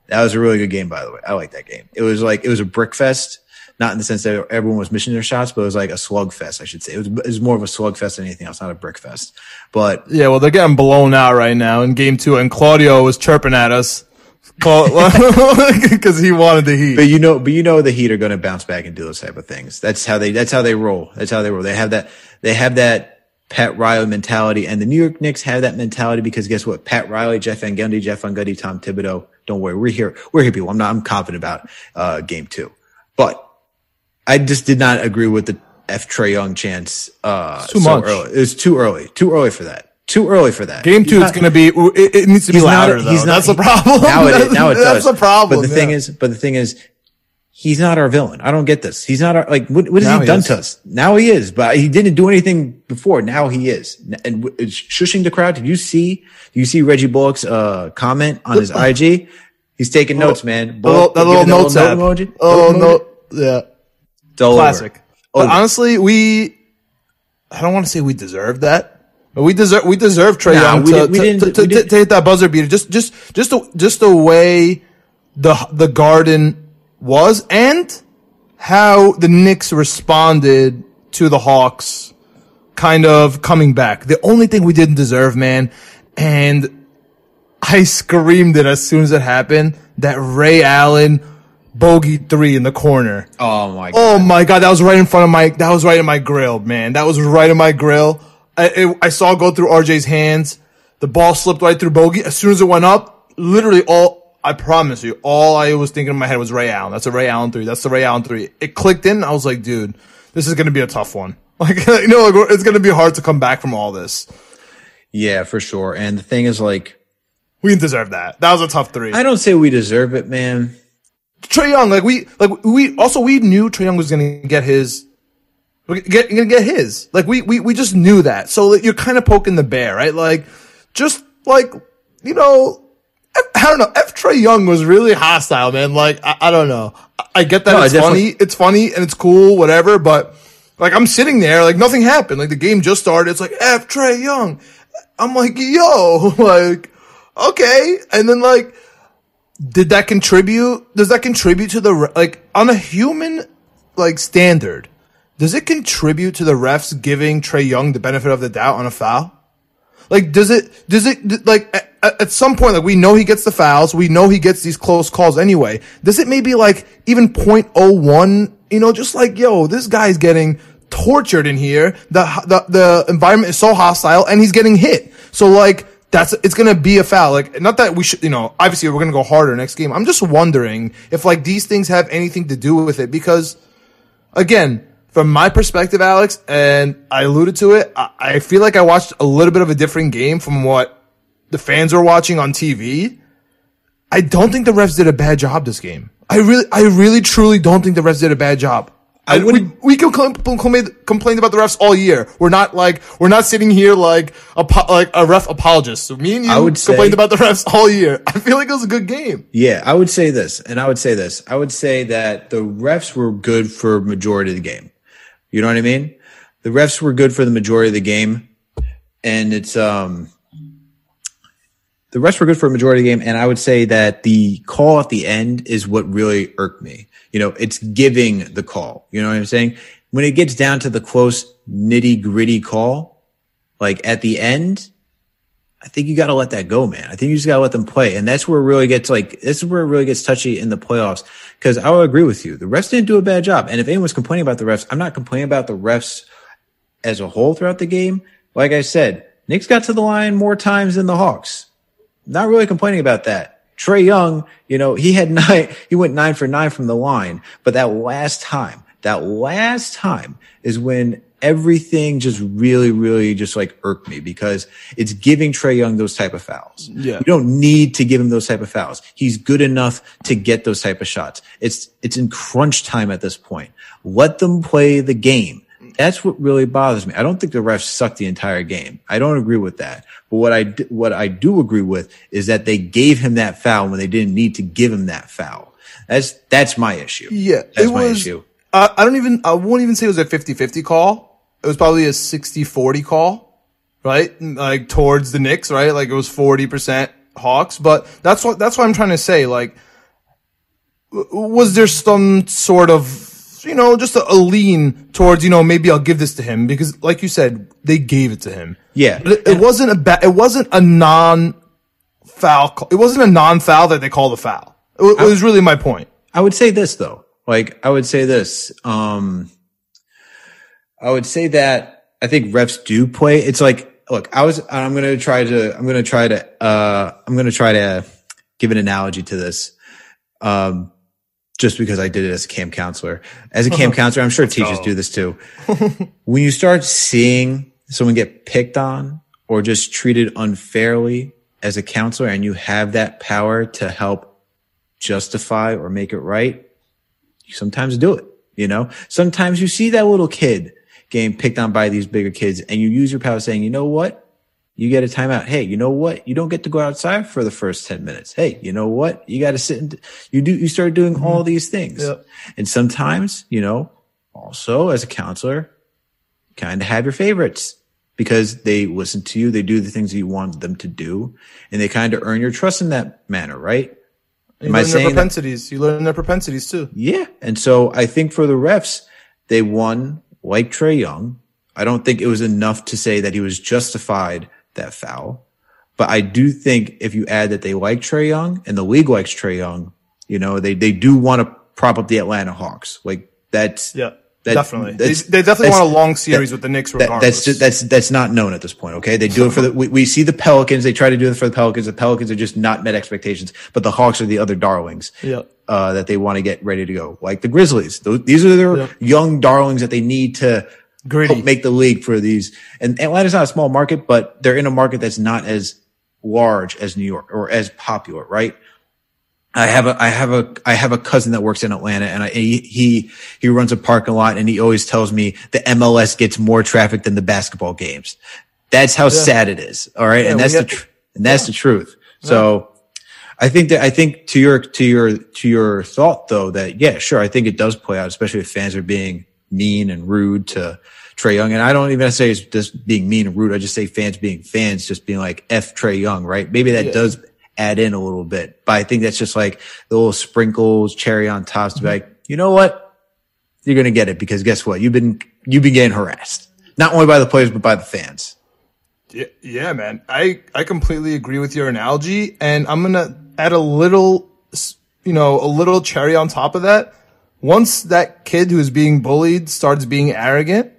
That was a really good game, by the way. I like that game. It was like it was a brick fest, not in the sense that everyone was missing their shots, but it was like a slug fest, I should say. It was, it was more of a slug fest than anything else, not a brick fest. But Yeah, well, they're getting blown out right now in game two, and Claudio was chirping at us because [laughs] [laughs] he wanted the heat. But you know, but you know, the Heat are going to bounce back and do those type of things. That's how they. That's how they roll. That's how they roll. They have that. They have that Pat Riley mentality, and the New York Knicks have that mentality because guess what? Pat Riley, Jeff Van Gundy, Jeff Van Gundy, Tom Thibodeau. Don't worry, we're here. We're here, people. I'm not. I'm confident about uh, game two, but I just did not agree with the F Trae Young chance. Uh, too so much. Early. It was too early. Too early for that. Too early for that. Game two, it's going to be. It, it needs to be he's not- louder. though. he's not- That's the problem. Now it, now it [laughs] That's does. the problem. But the thing is, but the thing is, he's not our villain. I don't get this. He's not our, like, what, what has Now he done to us? Now he is, but he didn't do anything before. Now he is. And w- shushing the crowd. Did you see, do you see Reggie Bullock's, uh, comment on his IG? He's taking notes, man. that little, Bullock, that little it notes note emoji. Oh Note no, yeah, It's all over. classic. But honestly, we. I don't want to say we deserve that. But we deserve we deserve Trae Nah, Young we to, didn't- to, to, to, to hit that buzzer beater. Just just just the, just the way the the Garden was and how the Knicks responded to the Hawks kind of coming back. The only thing we didn't deserve, man, and I screamed it as soon as it happened, that Ray Allen bogey three in the corner. Oh my oh God. Oh my god, that was right in front of my. That was right in my grill, man. That was right in my grill. I, it, I saw it go through RJ's hands. The ball slipped right through bogey. As soon as it went up, literally all. I promise you, all I was thinking in my head was Ray Allen. That's a Ray Allen three. That's the Ray Allen three. It clicked in. I was like, dude, this is gonna be a tough one. [laughs] Like, you know, like, it's gonna be hard to come back from all this. Yeah, for sure. And the thing is like, We didn't deserve that. That was a tough three. I don't say we deserve it, man. Trae Young, like we, like we also we knew Trae Young was gonna get his, get gonna get his. Like we we we just knew that. So like, you're kind of poking the bear, right? Like just like you know, I don't know. F Trae Young was really hostile, man. Like I, I don't know. I, I get that No, it's definitely- funny, it's funny and it's cool, whatever. But like I'm sitting there, like nothing happened. Like the game just started. It's like F Trae Young. I'm like, yo, [laughs] like okay, and then like did that contribute? Does that contribute to the like on a human like standard? Does it contribute to the refs giving Trae Young the benefit of the doubt on a foul? Like, does it? Does it? Like, at, some point, like we know he gets the fouls, we know he gets these close calls anyway. Does it maybe like even 0.01? You know, just like yo, this guy's getting tortured in here. The the the environment is so hostile, and he's getting hit. So like that's it's gonna be a foul. Like not that we should, you know, obviously we're gonna go harder next game. I'm just wondering if like these things have anything to do with it because again, from my perspective, Alex, and I alluded to it, I, I feel like I watched a little bit of a different game from what the fans were watching on TV. I don't think the refs did a bad job this game. I really, I really, truly don't think the refs did a bad job. I, we, we can com- complain, complain about the refs all year. We're not like, we're not sitting here like a, like a ref apologist. So me and you I would say- complained about the refs all year. [laughs] I feel like it was a good game. Yeah, I would say this, and I would say this. I would say that the refs were good for majority of the game. You know what I mean? The refs were good for the majority of the game, and it's um the refs were good for a majority of the game, and I would say that the call at the end is what really irked me. You know, it's giving the call. You know what I'm saying? When it gets down to the close, nitty gritty call, like at the end, I think you got to let that go, man. I think you just got to let them play. And that's where it really gets like, this is where it really gets touchy in the playoffs. Cause I would agree with you. The refs didn't do a bad job. And if anyone's complaining about the refs, I'm not complaining about the refs as a whole throughout the game. Like I said, Knicks got to the line more times than the Hawks. Not really complaining about that. Trae Young, you know, he had [laughs] nine, he went nine for nine from the line. But that last time, that last time is when everything just really, really just like irked me because it's giving Trae Young those type of fouls. Yeah. You don't need to give him those type of fouls. He's good enough to get those type of shots. It's, it's in crunch time at this point. Let them play the game. That's what really bothers me. I don't think the refs sucked the entire game. I don't agree with that. But what I, what I do agree with is that they gave him that foul when they didn't need to give him that foul. That's, that's my issue. Yeah, That's it my was, issue. I I don't even, I won't even say it was a 50-50 call. It was probably a 60-40 call. right? Like towards the Knicks, right? Like it was 40% Hawks, but that's what, that's what I'm trying to say. Like, was there some sort of, you know, just a, a, lean towards, you know, maybe I'll give this to him because like you said, they gave it to him. Yeah. But it, it wasn't a ba- it wasn't a non foul. It wasn't a non foul that they called a foul. It, it was really my point. I would say this though. Like I would say this. Um, I would say that I think refs do play. It's like, look, I was, I'm going to try to, I'm going to try to, uh, I'm going to try to give an analogy to this. Um, just because I did it as a camp counselor. As a camp uh-huh. counselor, I'm sure teachers do this too. [laughs] when you start seeing someone get picked on or just treated unfairly as a counselor and you have that power to help justify or make it right, you sometimes do it. You know, sometimes you see that little kid getting picked on by these bigger kids and you use your power saying, you know what? You get a timeout. Hey, you know what? You don't get to go outside for the first 10 minutes. Hey, you know what? You got to sit and you do, you start doing mm-hmm. all these things. Yep. And sometimes, you know, also as a counselor, kind of have your favorites because they listen to you. They do the things that you want them to do and they kind of earn your trust in that manner, right? You Am learn I saying their propensities. That? You learn their propensities too. Yeah. And so I think for the refs, they won like Trae Young. I don't think it was enough to say that he was justified that foul. But I do think if you add that they like Trae Young and the league likes Trae Young, you know, they, they do want to prop up the Atlanta Hawks. Like that's, yeah. That, definitely, they, they, definitely want a long series that, with the Knicks. Regardless, that's just, that's that's not known at this point. Okay, they do it for the. We, we see the Pelicans. They try to do it for the Pelicans. The Pelicans are just not met expectations. But the Hawks are the other darlings. Yeah. Uh, that they want to get ready to go, like the Grizzlies. Those, these are their yeah. young darlings that they need to Gritty. make the league for these. And Atlanta's not a small market, but they're in a market that's not as large as New York or as popular, right? I have a, I have a, I have a cousin that works in Atlanta and I, he, he, runs a parking lot and he always tells me the MLS gets more traffic than the basketball games. That's how yeah. sad it is. All right. Yeah, and that's the, tr- and that's yeah. the truth. So I think that, I think to your, to your, to your thought though, that yeah, sure. I think it does play out, especially if fans are being mean and rude to Trae Young. And I don't even say it's just being mean and rude. I just say fans being fans, just being like F Trae Young, right? Maybe that does add in a little bit. But I think that's just like the little sprinkles, cherry on top to be like, you know what? You're going to get it because guess what? You've been, you've been getting harassed, not only by the players, but by the fans. Yeah, yeah, man. I, I completely agree with your analogy and I'm going to add a little, you know, a little cherry on top of that. Once that kid who's being bullied starts being arrogant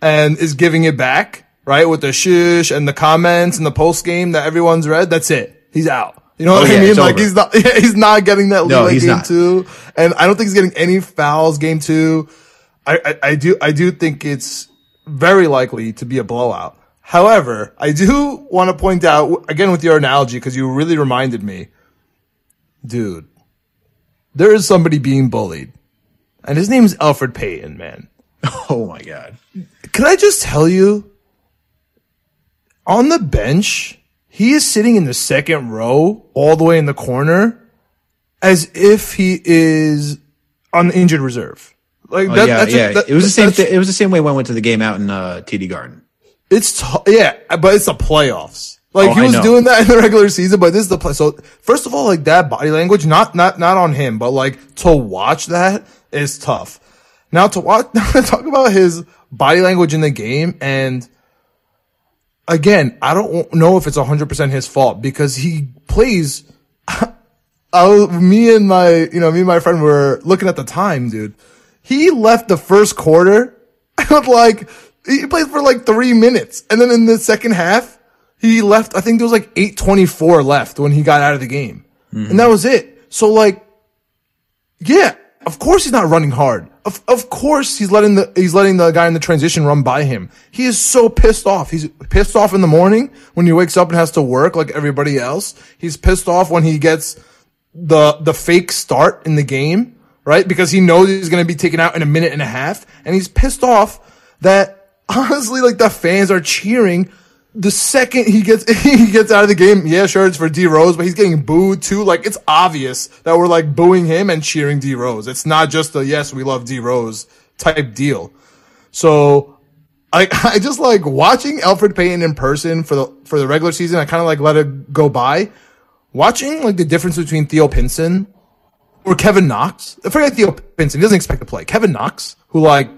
and is giving it back, right? With the shush and the comments and the post game that everyone's read, that's it. He's out. You know what oh, I mean? Like over. he's not, [laughs] he's not getting that lead no, game not. two. And I don't think he's getting any fouls game two. I, I, I do, I do think it's very likely to be a blowout. However, I do want to point out again with your analogy, cause you really reminded me, dude, there is somebody being bullied and his name is Elfrid Payton, man. [laughs] Oh my God. Can I just tell you, on the bench, he is sitting in the second row, all the way in the corner, as if he is on the injured reserve. Like oh, that, yeah, yeah. That, it was the same. Th- it was the same way when I went to the game out in uh, TD Garden. It's t- yeah, but it's the playoffs. Like oh, he was doing that in the regular season, but this is the play. So first of all, like that body language, not not not on him, but like to watch that is tough. Now to watch, [laughs] now to talk about his body language in the game and again, I don't know if it's 100% his fault because he plays. [laughs] I was, me and my, you know, me and my friend were looking at the time, dude. He left the first quarter [laughs] with like, he played for like three minutes. And then in the second half, he left, I think there was like 824 left when he got out of the game. Mm-hmm. And that was it. So like, yeah, of course he's not running hard. Of, of course he's letting the, he's letting the guy in the transition run by him. He is so pissed off. He's pissed off in the morning when he wakes up and has to work like everybody else. He's pissed off when he gets the, the fake start in the game, right? Because he knows he's going to be taken out in a minute and a half. And he's pissed off that [laughs] honestly, like the fans are cheering the second he gets [laughs] he gets out of the game, yeah, sure, it's for D Rose, but he's getting booed too. Like it's obvious that we're like booing him and cheering D Rose. It's not just a yes, we love D Rose type deal. So Like [laughs] I just like watching Alfred Payton in person for the for the regular season. I kind of like let it go by. Watching like the difference between Theo Pinson or Kevin Knox. I forget Theo Pinson. He doesn't expect to play. Kevin Knox, who like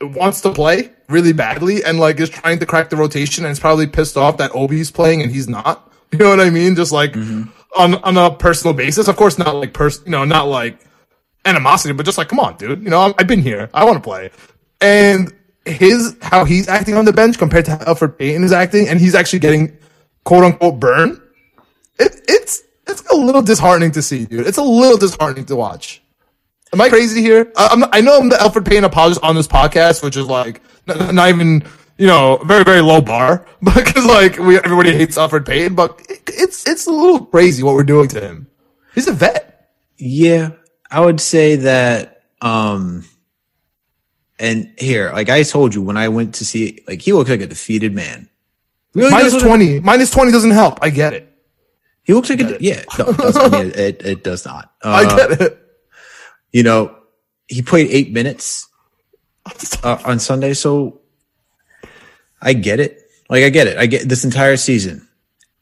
wants to play really badly and like is trying to crack the rotation and is probably pissed off that Obi's playing and he's not. [laughs] You know what I mean? Just like mm-hmm. on on a personal basis. Of course, not like pers, you know, not like animosity, but just like, come on, dude. You know, I've been here. I want to play. And his how he's acting on the bench compared to how Elfrid Payton is acting, and he's actually getting quote unquote burn. It, it's it's a little disheartening to see, dude. It's a little disheartening to watch. Am I crazy here? I, I know I'm the Alfred Payton apologist on this podcast, which is like not, not even you know very very low bar, [laughs] because like we everybody hates Alfred Payton, but it, it's it's a little crazy what we're doing to him. He's a vet. Yeah, I would say that. um and here, like I told you when I went to see, like he looks like a defeated man. Really minus twenty, minus twenty doesn't help. I get it. He looks like a, yeah, no, it, does, I mean, it, it, does not. Uh, [laughs] I get it. You know, he played eight minutes [laughs] uh, on Sunday, so I get it. Like I get it. I get this entire season.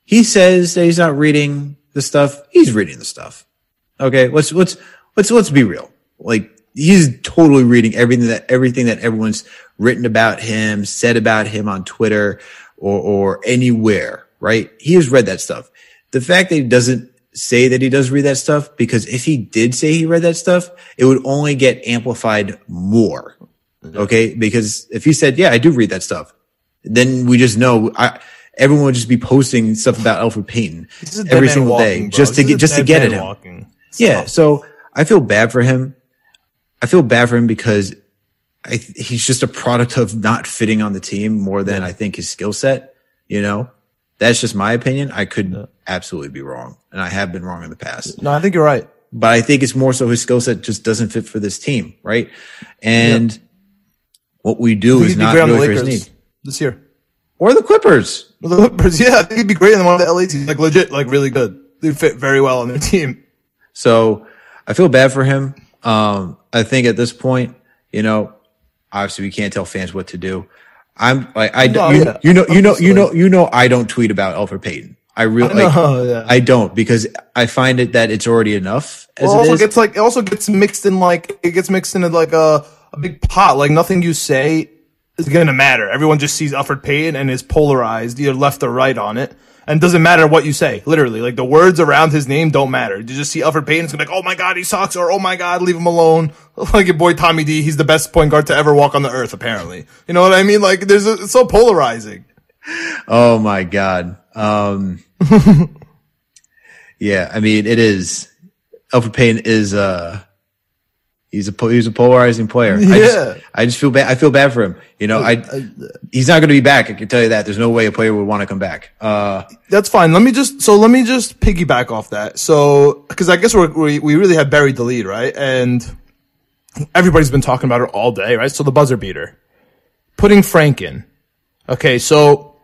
He says that he's not reading the stuff. He's reading the stuff. Okay, let's let's let's let's be real. Like he's totally reading everything that everything that everyone's written about him, said about him on Twitter or or anywhere, right? He has read that stuff. The fact that he doesn't say that he does read that stuff, because if he did say he read that stuff, it would only get amplified more. Okay. Because if he said, yeah, I do read that stuff, then we just know I, everyone would just be posting stuff about Elfrid Payton every single walking, day bro. just to get, just to get at him. Yeah. So I feel bad for him. I feel bad for him because I, he's just a product of not fitting on the team more than I think his skill set. You know, that's just my opinion. I could yeah. absolutely be wrong, and I have been wrong in the past. No, I think you're right. But I think it's more so his skill set just doesn't fit for this team, right? And what we do is not really for his need this year, or the Clippers. the Clippers, [laughs] yeah, I think he'd be great in one of the LA teams, like legit, like really good. They fit very well on their team. So I feel bad for him. Um, I think at this point, you know, obviously we can't tell fans what to do. I'm like, I, no, you, yeah. you, know, you know, you know, you know, I don't tweet about Elfrid Payton. I really, [laughs] like, yeah. I don't because I find it that it's already enough. As well, it also gets like, it also gets mixed in like, it gets mixed into like a, a big pot. Like nothing you say is going to matter. Everyone just sees Elfrid Payton and is polarized either left or right on it. And doesn't matter what you say, literally. Like the words around his name don't matter. You just see Alfred Payton, it's gonna be like, oh my god, he sucks, or oh my god, leave him alone. [laughs] Like your boy Tommy D, he's the best point guard to ever walk on the earth, apparently. You know what I mean? Like there's a, it's so polarizing. Oh my god. Um, [laughs] yeah, I mean, it is. Alfred Payton is, uh, He's a he's a polarizing player. Yeah. I just, I just feel bad. I feel bad for him. You know, I, I he's not going to be back. I can tell you that. There's no way a player would want to come back. Uh, that's fine. Let me just so let me just piggyback off that. So because I guess we're, we we really had buried the lead, right? And everybody's been talking about it all day, right? So the buzzer beater, putting Frank in. Okay, so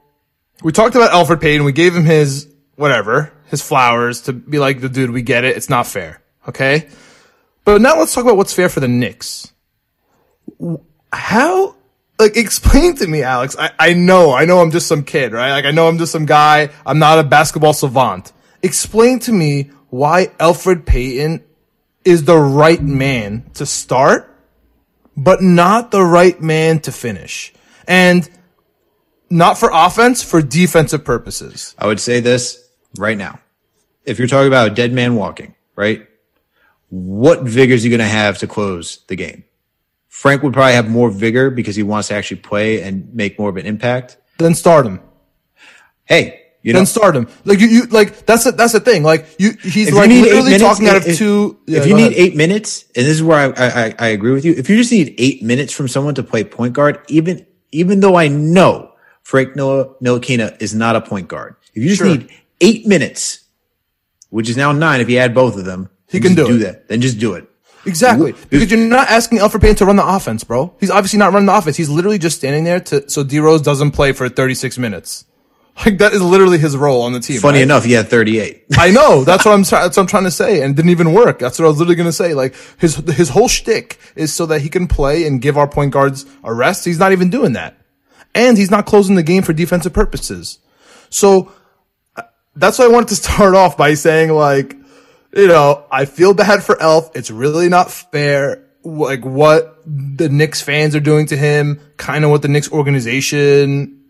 we talked about Alfred Payton. We gave him his whatever, his flowers to be like the dude. We get it. It's not fair. Okay. But now let's talk about what's fair for the Knicks. How, like, explain to me, Alex. I, I know, I know I'm just some kid, right? Like, I know I'm just some guy. I'm not a basketball savant. Explain to me why alfred Payton is the right man to start, but not the right man to finish. And not for offense, for defensive purposes. I would say this right now. If you're talking about a dead man walking, right? What vigor is he going to have to close the game? Frank would probably have more vigor because he wants to actually play and make more of an impact. Then start him. Hey, you know, then start him. Like you, you like that's a, that's the thing. Like you, he's like you literally minutes, talking out of if, two. Yeah, if you need ahead. eight minutes, and this is where I, I I agree with you. If you just need eight minutes from someone to play point guard, even even though I know Frank Noah Ntilikina is not a point guard, if you just sure. need eight minutes, which is now nine if you add both of them, he can do, do that. Then just do it. Exactly. Because you're not asking Elfrid Payton to run the offense, bro. He's obviously not running the offense. He's literally just standing there to, so D Rose doesn't play for 36 minutes. [laughs] Like that is literally his role on the team. Funny right? enough, he had 38. I [laughs] know. That's what I'm. That's what I'm trying to say, and it didn't even work. That's what I was literally going to say. Like his his whole shtick is so that he can play and give our point guards a rest. He's not even doing that. and he's not closing the game for defensive purposes. So uh, that's why I wanted to [laughs] start off by saying like, you know, I feel bad for Elf. It's really not fair. Like what the Knicks fans are doing to him, kind of what the Knicks organization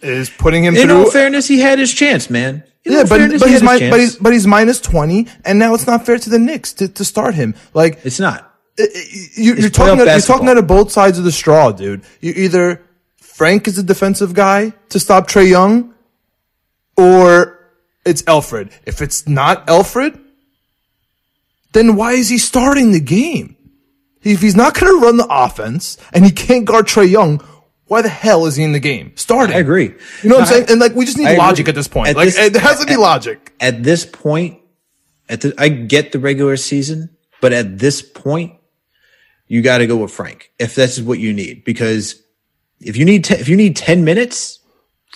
is putting him In through. all fairness, he had his chance, man. In yeah, but, fairness, but he he's mi- but he's but he's minus twenty, and now it's not fair to the Knicks to, to start him. Like It's not. you, you're talking, out, you're talking out of both sides of the straw, dude. You either Frank is a defensive guy to stop Trae Young, or it's Alfred. If it's not Alfred, then why is he starting the game? If he's not going to run the offense and he can't guard Trae Young, why the hell is he in the game? Starting. I agree. You know what I'm saying? And like, we just need I agree. logic at this point. At like, this- it has to be at- logic. At this point, at the, I get the regular season, but at this point, you got to go with Frank if this is what you need. Because if you need te- if you need ten minutes,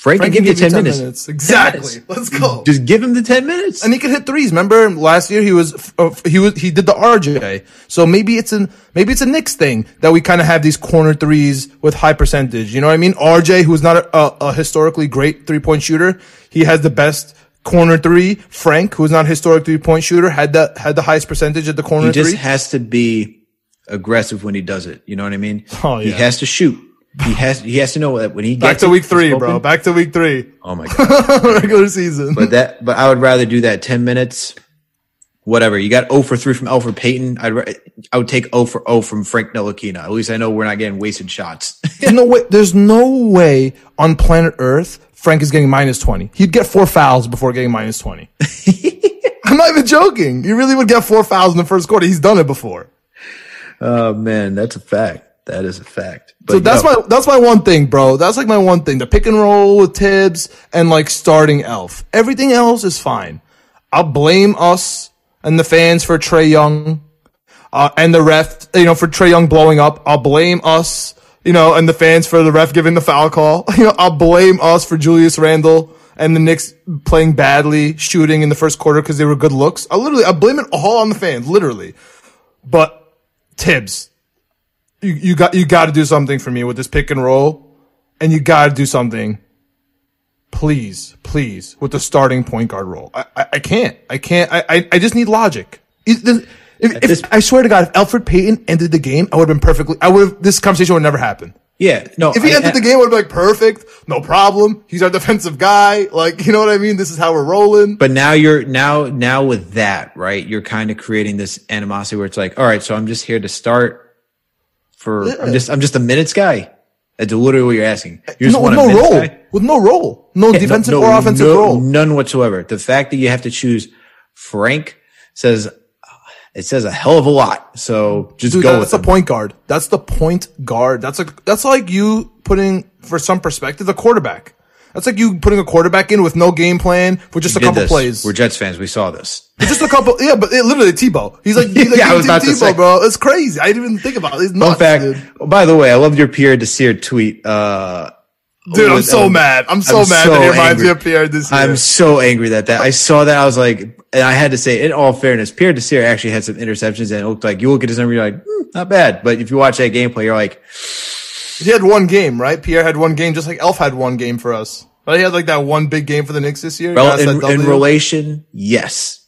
Frank, Frank can give you can ten, 10 minutes. minutes. 10 Exactly. minutes. Let's go. Just give him the ten minutes. and he could hit threes. Remember last year he was uh, he was he did the RJ. So maybe it's an maybe it's a Knicks thing that we kind of have these corner threes with high percentage. You know what I mean? RJ, who's not a, a, a historically great three point shooter, he has the best corner three. Frank, who's not a historic three point shooter, had the had the highest percentage at the corner he just three. has to be aggressive when he does it. You know what I mean? Oh, He has to shoot. He has he has to know that when he Back to week three, bro. open. Back to week three. Oh my [laughs] god. Regular season. But that, but I would rather do that 10 minutes. Whatever. You got 0 for 3 from Alfred Payton. I'd, I would take 0 for 0 from Frank Ntilikina. At least I know we're not getting wasted shots. There's no way. There's no way on planet Earth Frank is getting minus twenty. He'd get four fouls before getting minus twenty. [laughs] I'm not even joking. You really would get four fouls in the first quarter. He's done it before. oh man, that's a fact. That is a fact. But So that's yo, my that's my one thing, bro. That's like my one thing. The pick and roll with Thibs and like starting Elf. Everything else is fine. I'll blame us and the fans for Trae Young, uh, and the ref, you know, for Trae Young blowing up. I'll blame us, you know, and the fans for the ref giving the foul call. [laughs] You know, I'll blame us for Julius Randle and the Knicks playing badly, shooting in the first quarter because they were good looks. I literally, I blame it all on the fans, literally. But Thibs, you, you got you got to do something for me with this pick and roll, and you got to do something. Please, please, with the starting point guard role. I, I, I can't. I can't. I, I, I just need logic. If, if, if- this- I swear to God, if Alfred Payton ended the game, I would have been perfectly. I would have. This conversation would never happen. yeah, no. If he I- ended the game, I would be like, perfect, no problem. He's our defensive guy. Like, you know what I mean? This is how we're rolling. But now you're now now with that right, you're kind of creating this animosity where it's like, all right, so I'm just here to start for I'm just I'm just a minutes guy. That's literally what you're asking. You no, with a no role. guy? With no role. No Yeah, defensive no- or offensive no- role. None whatsoever. The fact that you have to choose Frank says it says a hell of a lot. So just Dude, go that's with the point guard. That's the point guard. That's like that's like you putting for some perspective the quarterback. That's like you putting a quarterback in with no game plan for just a couple this. plays. We're Jets fans. We saw this. Just a couple. Yeah, but it, literally Tebow. He's like, [laughs] he's like Yeah, I was about to say. bro. It's crazy. I didn't even think about it. It's Fun nuts, fact. dude. By the way, I loved your Pierre Desir tweet. Uh, Dude, I'm so um, mad. I'm so I'm mad so that he reminds me of Pierre Desir. I'm so angry that that I saw that. I was like, and I had to say, in all fairness, Pierre Desir actually had some interceptions, and it looked like you look at his number, you're like, hmm, not bad. But if you watch that gameplay, you're like, he had one game, right? Pierre had one game, just like Elf had one game for us. But he had like that one big game for the Knicks this year. Well, got us that in, in relation, yes.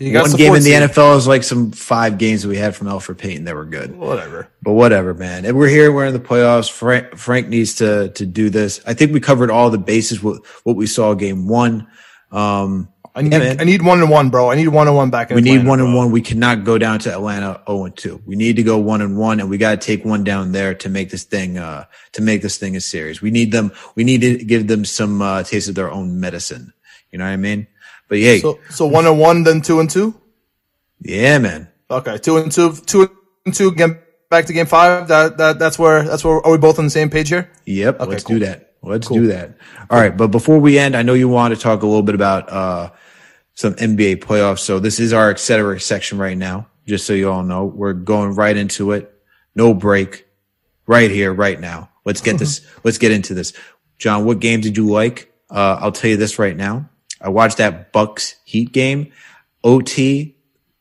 Got One game in the seed. NFL is like some five games that we had from Alfred Payton that were good. Whatever. But whatever, man. And we're here. We're in the playoffs. Frank, Frank needs to to do this. I think we covered all the bases. What what we saw game one. Um, I need, Yeah. I need one and one, bro. I need one and one back in we need Atlanta, one and one. We cannot go down to Atlanta zero and two. We need to go one and one, and we got to take one down there to make this thing uh to make this thing a series. We need them. We need to give them some uh, taste of their own medicine. You know what I mean? But yeah, So, so one and one, then two and two? yeah, man. Okay, two and two, two and two. Get back to game five. That that that's where that's where are we both on the same page here? Yep. let's cool. do that. Let's do that. All right. But before we end, I know you want to talk a little bit about, uh, some NBA playoffs. So this is our et cetera section right now. Just so you all know, we're going right into it. No break right here, right now. Let's get this, [laughs] let's get into this. John, what game did you like? Uh, I'll tell you this right now. I watched that Bucks Heat game. OT,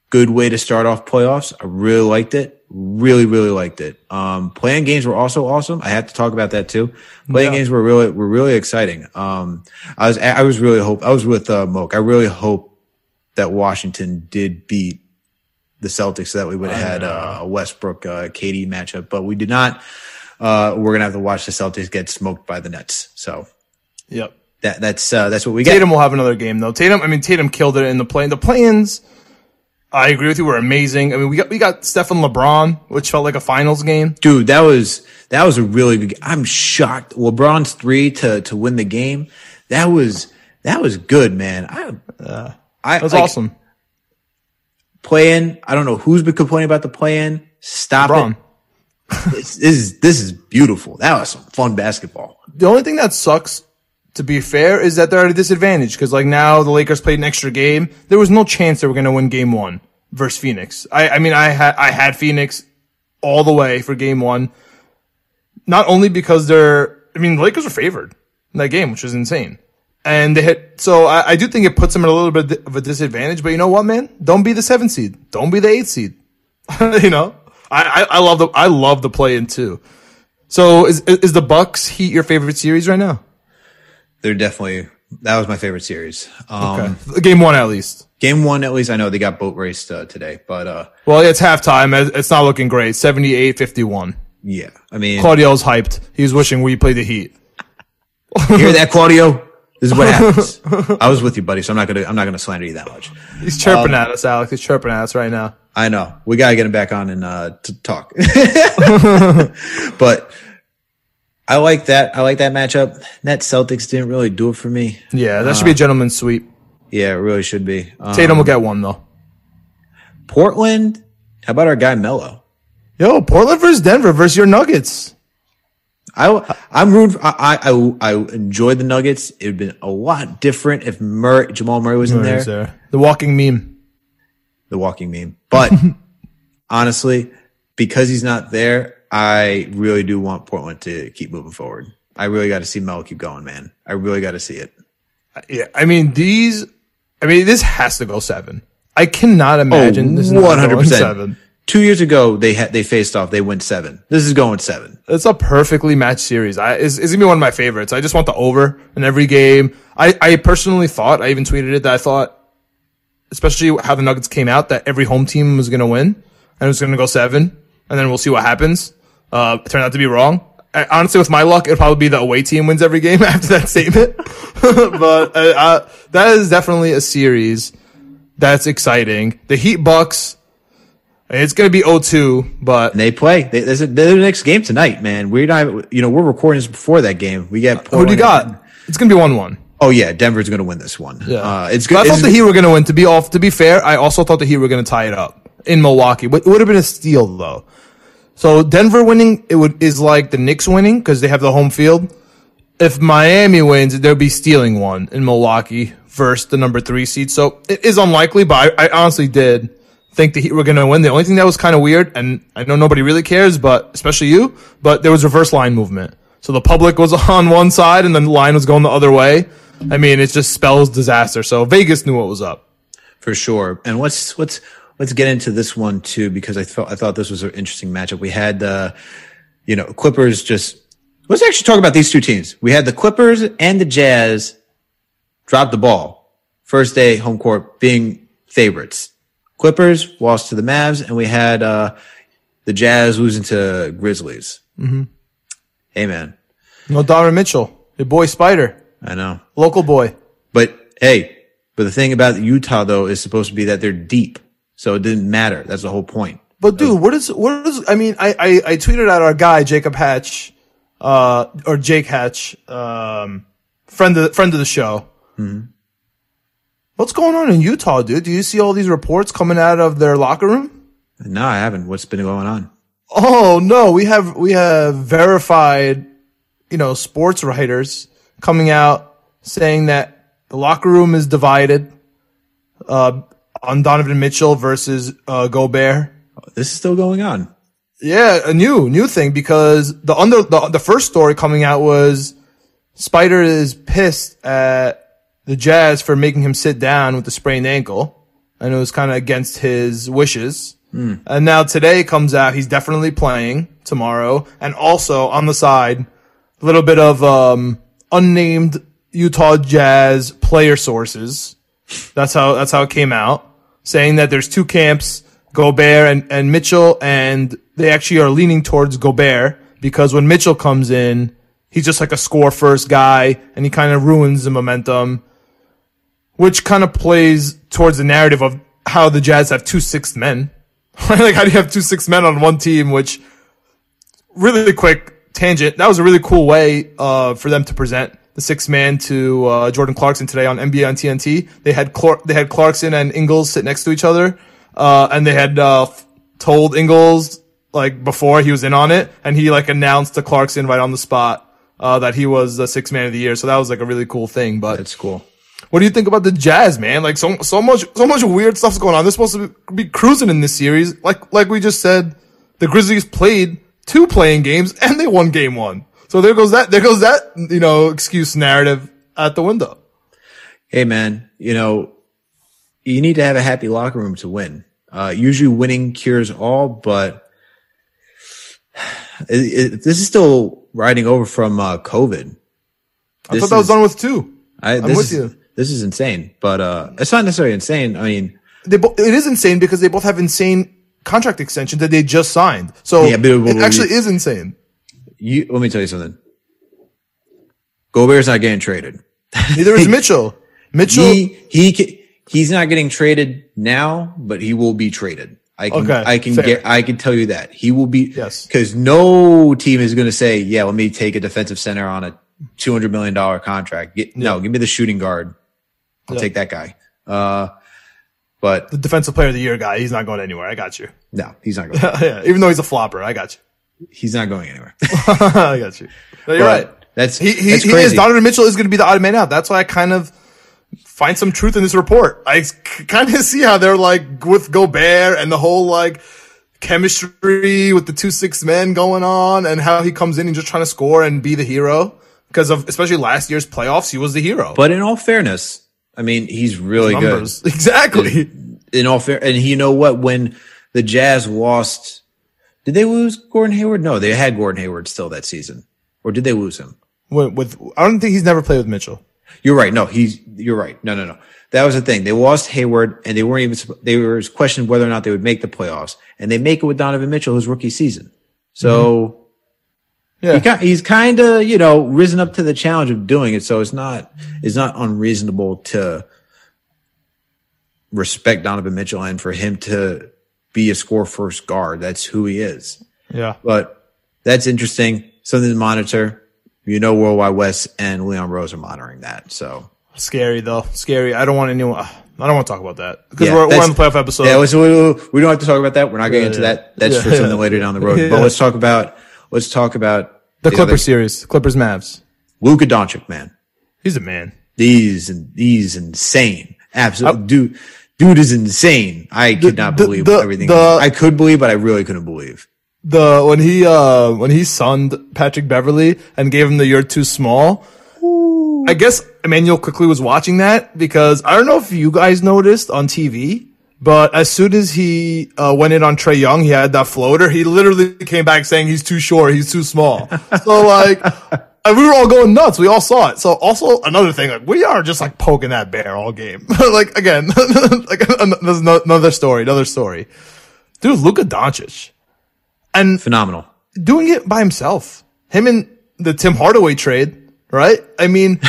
good way to start off playoffs. I really liked it. Really, really liked it. Um, play-in games were also awesome. I have to talk about that too. Play-in Yeah. games were really, were really exciting. Um, I was, I was really hope, I was with, uh, Moke. I really hope that Washington did beat the Celtics so that we would have had uh, a Westbrook, uh, KD matchup, but we did not. Uh, we're going to have to watch the Celtics get smoked by the Nets. So Yep. that, that's, uh, that's what we get. Tatum will have another game though. Tatum, I mean, Tatum killed it in the play. The play-ins, I agree with you, were amazing. I mean, we got we got Steph and LeBron, which felt like a finals game. dude that was that was a really good i'm shocked lebron's three to to win the game that was that was good man i i That was like, awesome. Play-in. i don't know who's been complaining about the play-in. stop LeBron. it [laughs] this, this is this is beautiful that was some fun basketball The only thing that sucks, to be fair, is that they're at a disadvantage because like now the Lakers played an extra game. There was no chance they were going to win Game One versus Phoenix. I, I mean, I had I had Phoenix all the way for Game One, not only because they're. I mean, the Lakers were favored in that game, which is insane. And they hit, so I, I do think it puts them at a little bit of a disadvantage. But you know what, man? Don't be the seventh seed. Don't be the eighth seed. [laughs] you know, I, I, I love the I love the play in too. So is is the Bucks Heat your favorite series right now? they're definitely that was my favorite series um Okay. Game one at least. game one at least i know they got boat raced uh, today but uh Well, it's halftime. It's not looking great. 78-51. yeah i mean Claudio's hyped. He's wishing we played the Heat. you hear that claudio [laughs] this is what happens [laughs] i was with you buddy so i'm not gonna i'm not gonna slander you that much He's chirping at us, Alex. He's chirping at us right now. I know. We gotta get him back on and uh to talk. [laughs] [laughs] but I like that. I like that matchup. Net Celtics didn't really do it for me. Yeah, that should be a gentleman's sweep. Yeah, it really should be. Um, Tatum will get one though. Portland. How about our guy Melo? Yo, Portland versus Denver versus your Nuggets. I I'm rooting. For, I, I I enjoyed the Nuggets. It would been a lot different if Murray, Jamal Murray was in there. There? The walking meme. the walking meme. But [laughs] honestly, because he's not there, I really do want Portland to keep moving forward. I really got to see Melo keep going, man. I really got to see it. Yeah, I mean these. I mean this has to go seven. I cannot imagine this is oh, one hundred percent seven. Two years ago, they had they faced off. They went seven. This is going seven. It's a perfectly matched series. I, it's, it's gonna be one of my favorites. I just want the over in every game. I, I personally thought, I even tweeted it, that I thought, especially how the Nuggets came out, that every home team was gonna win and it was gonna go seven, and then we'll see what happens. Uh, turned out to be wrong. I, honestly, with my luck, it'll probably be the away team wins every game [laughs] after that statement. [laughs] but uh, uh, that is definitely a series that's exciting. The Heat Bucks. It's gonna be 0-2, but they play. They, there's a, they're the next game tonight, man. We're not. You know, we're recording this before that game. We get. who do you got? It's gonna be 1-1. Oh yeah, Denver's going to win this one. Yeah, uh, it's But I thought the Heat were going to win. To be off, to be fair, I also thought the Heat were going to tie it up in Milwaukee. But It would have been a steal though. So Denver winning, it would is like the Knicks winning because they have the home field. If Miami wins, they'll be stealing one in Milwaukee versus the number three seed. So it is unlikely, but I, I honestly did think the Heat were going to win. The only thing that was kind of weird, and I know nobody really cares, but especially you, but there was reverse line movement. So the public was [laughs] on one side and then the line was going the other way. I mean, it just spells disaster. So Vegas knew what was up. for sure. And let's let's let's get into this one too because I thought I thought this was an interesting matchup. We had uh, you know Clippers just. Let's actually talk about these two teams. We had the Clippers and the Jazz drop the ball first day home court being favorites. Clippers lost to the Mavs, and we had uh, the Jazz losing to Grizzlies. Mm-hmm. Hey man, No Donovan Mitchell, your boy Spider, I know. local boy. But hey, but the thing about Utah though is supposed to be that they're deep, so it didn't matter. That's the whole point. But dude, what is what is? I mean, I I, I tweeted at our guy Jacob Hatch, uh, or Jake Hatch, um, friend of friend of the show. What's going on in Utah, dude? Do you see all these reports coming out of their locker room? No, I haven't. What's been going on? Oh no, we have we have verified, you know, sports writers coming out saying that the locker room is divided uh, on Donovan Mitchell versus uh, Gobert. This is still going on. Yeah, a new new thing because the under the, the first story coming out was Spider is pissed at the Jazz for making him sit down with the sprained ankle, and it was kind of against his wishes. Mm. And now today comes out, he's definitely playing tomorrow. And also on the side, a little bit of, um, unnamed Utah Jazz player sources. That's how, that's how it came out saying that there's two camps, Gobert and, and Mitchell, and they actually are leaning towards Gobert because when Mitchell comes in, he's just like a score first guy and he kind of ruins the momentum, which kind of plays towards the narrative of how the Jazz have two sixth men. [laughs] like, how do you have two sixth men on one team, which really quick tangent. That was a really cool way, uh, for them to present the sixth man to, uh, Jordan Clarkson today on NBA on TNT. They had Clark, they had Clarkson and Ingles sit next to each other. Uh, and they had, uh, told Ingles, like, before he was in on it, and he, like, announced to Clarkson right on the spot, uh, that he was the sixth man of the year. So that was, like, a really cool thing, but. That's cool. What do you think about the Jazz, man? Like so so much so much weird stuff's going on. They're supposed to be cruising in this series. Like like we just said, the Grizzlies played two play-in games and they won game one. So there goes that there goes that you know excuse narrative at the window. Hey man, you know you need to have a happy locker room to win. Uh, usually winning cures all, but [sighs] it, it, this is still riding over from uh, COVID. I thought that was done with two. I, am with is, you this is insane, but uh, it's not necessarily insane. I mean, they bo- it is insane because they both have insane contract extensions that they just signed. So yeah, but, it actually is insane. You let me tell you something. Gobert's not getting traded. Neither is [laughs] Mitchell. Mitchell, he, he he's not getting traded now, but he will be traded. I can okay, I can fair. get I can tell you that he will be yes because no team is going to say yeah let me take a defensive center on a two hundred million dollar contract. Get, yeah. No, give me the shooting guard I'll yep. take that guy. Uh, but the defensive player of the year guy, he's not going anywhere. I got you. No, he's not [laughs] going. yeah, even though he's a flopper, I got you. He's not going anywhere. [laughs] I got you. No, you're but right. That's he. He, that's he is. Donovan Mitchell is going to be the odd man out. That's why I kind of find some truth in this report. I kind of [laughs] see how they're like with Gobert and the whole like chemistry with the two six men going on, and how he comes in and just trying to score and be the hero because of especially last year's playoffs. He was the hero. But in all fairness, I mean, he's really good. [laughs] Exactly. In, in, all fair, and you know what? When the Jazz lost, did they lose Gordon Hayward? No, they had Gordon Hayward still that season, or did they lose him? With, with I don't think he's never played with Mitchell. You're right. No, he's. You're right. No, no, no. That was the thing. They lost Hayward, and they weren't even. They were questioned whether or not they would make the playoffs, and they make it with Donovan Mitchell his rookie season. So. Mm-hmm yeah. He, he's kind of, you know, risen up to the challenge of doing it. So it's not, it's not unreasonable to respect Donovan Mitchell and for him to be a score first guard. That's who he is. Yeah. But that's interesting. Something to monitor. You know, World Wide Wes and Leon Rose are monitoring that. So scary though. Scary. I don't want anyone. I don't want to talk about that because yeah, we're, we're, on the playoff episode. Yeah, we, we, don't have to talk about that. We're not getting yeah, into yeah. that. That's for [laughs] something later down the road. [laughs] But let's talk about let's talk about the, the Clippers other, series, Clippers Mavs. Luka Doncic, man, he's a man. He's he's insane. Absolutely, dude. Dude is insane. I could the, not believe the, everything. The, I could believe, but I really couldn't believe the when he uh when he sunned Patrick Beverley and gave him the "you're too small." Ooh. I guess Immanuel Quickley was watching that because I don't know if you guys noticed on TV, but as soon as he uh, went in on Trae Young, he had that floater. He literally came back saying he's too short, he's too small. [laughs] so like, and we were all going nuts. We all saw it. So also another thing, like we are just like poking that bear all game. [laughs] like again, [laughs] like another story, another story. Dude, Luka Doncic, and phenomenal, doing it by himself. Him and the Tim Hardaway trade, right? I mean.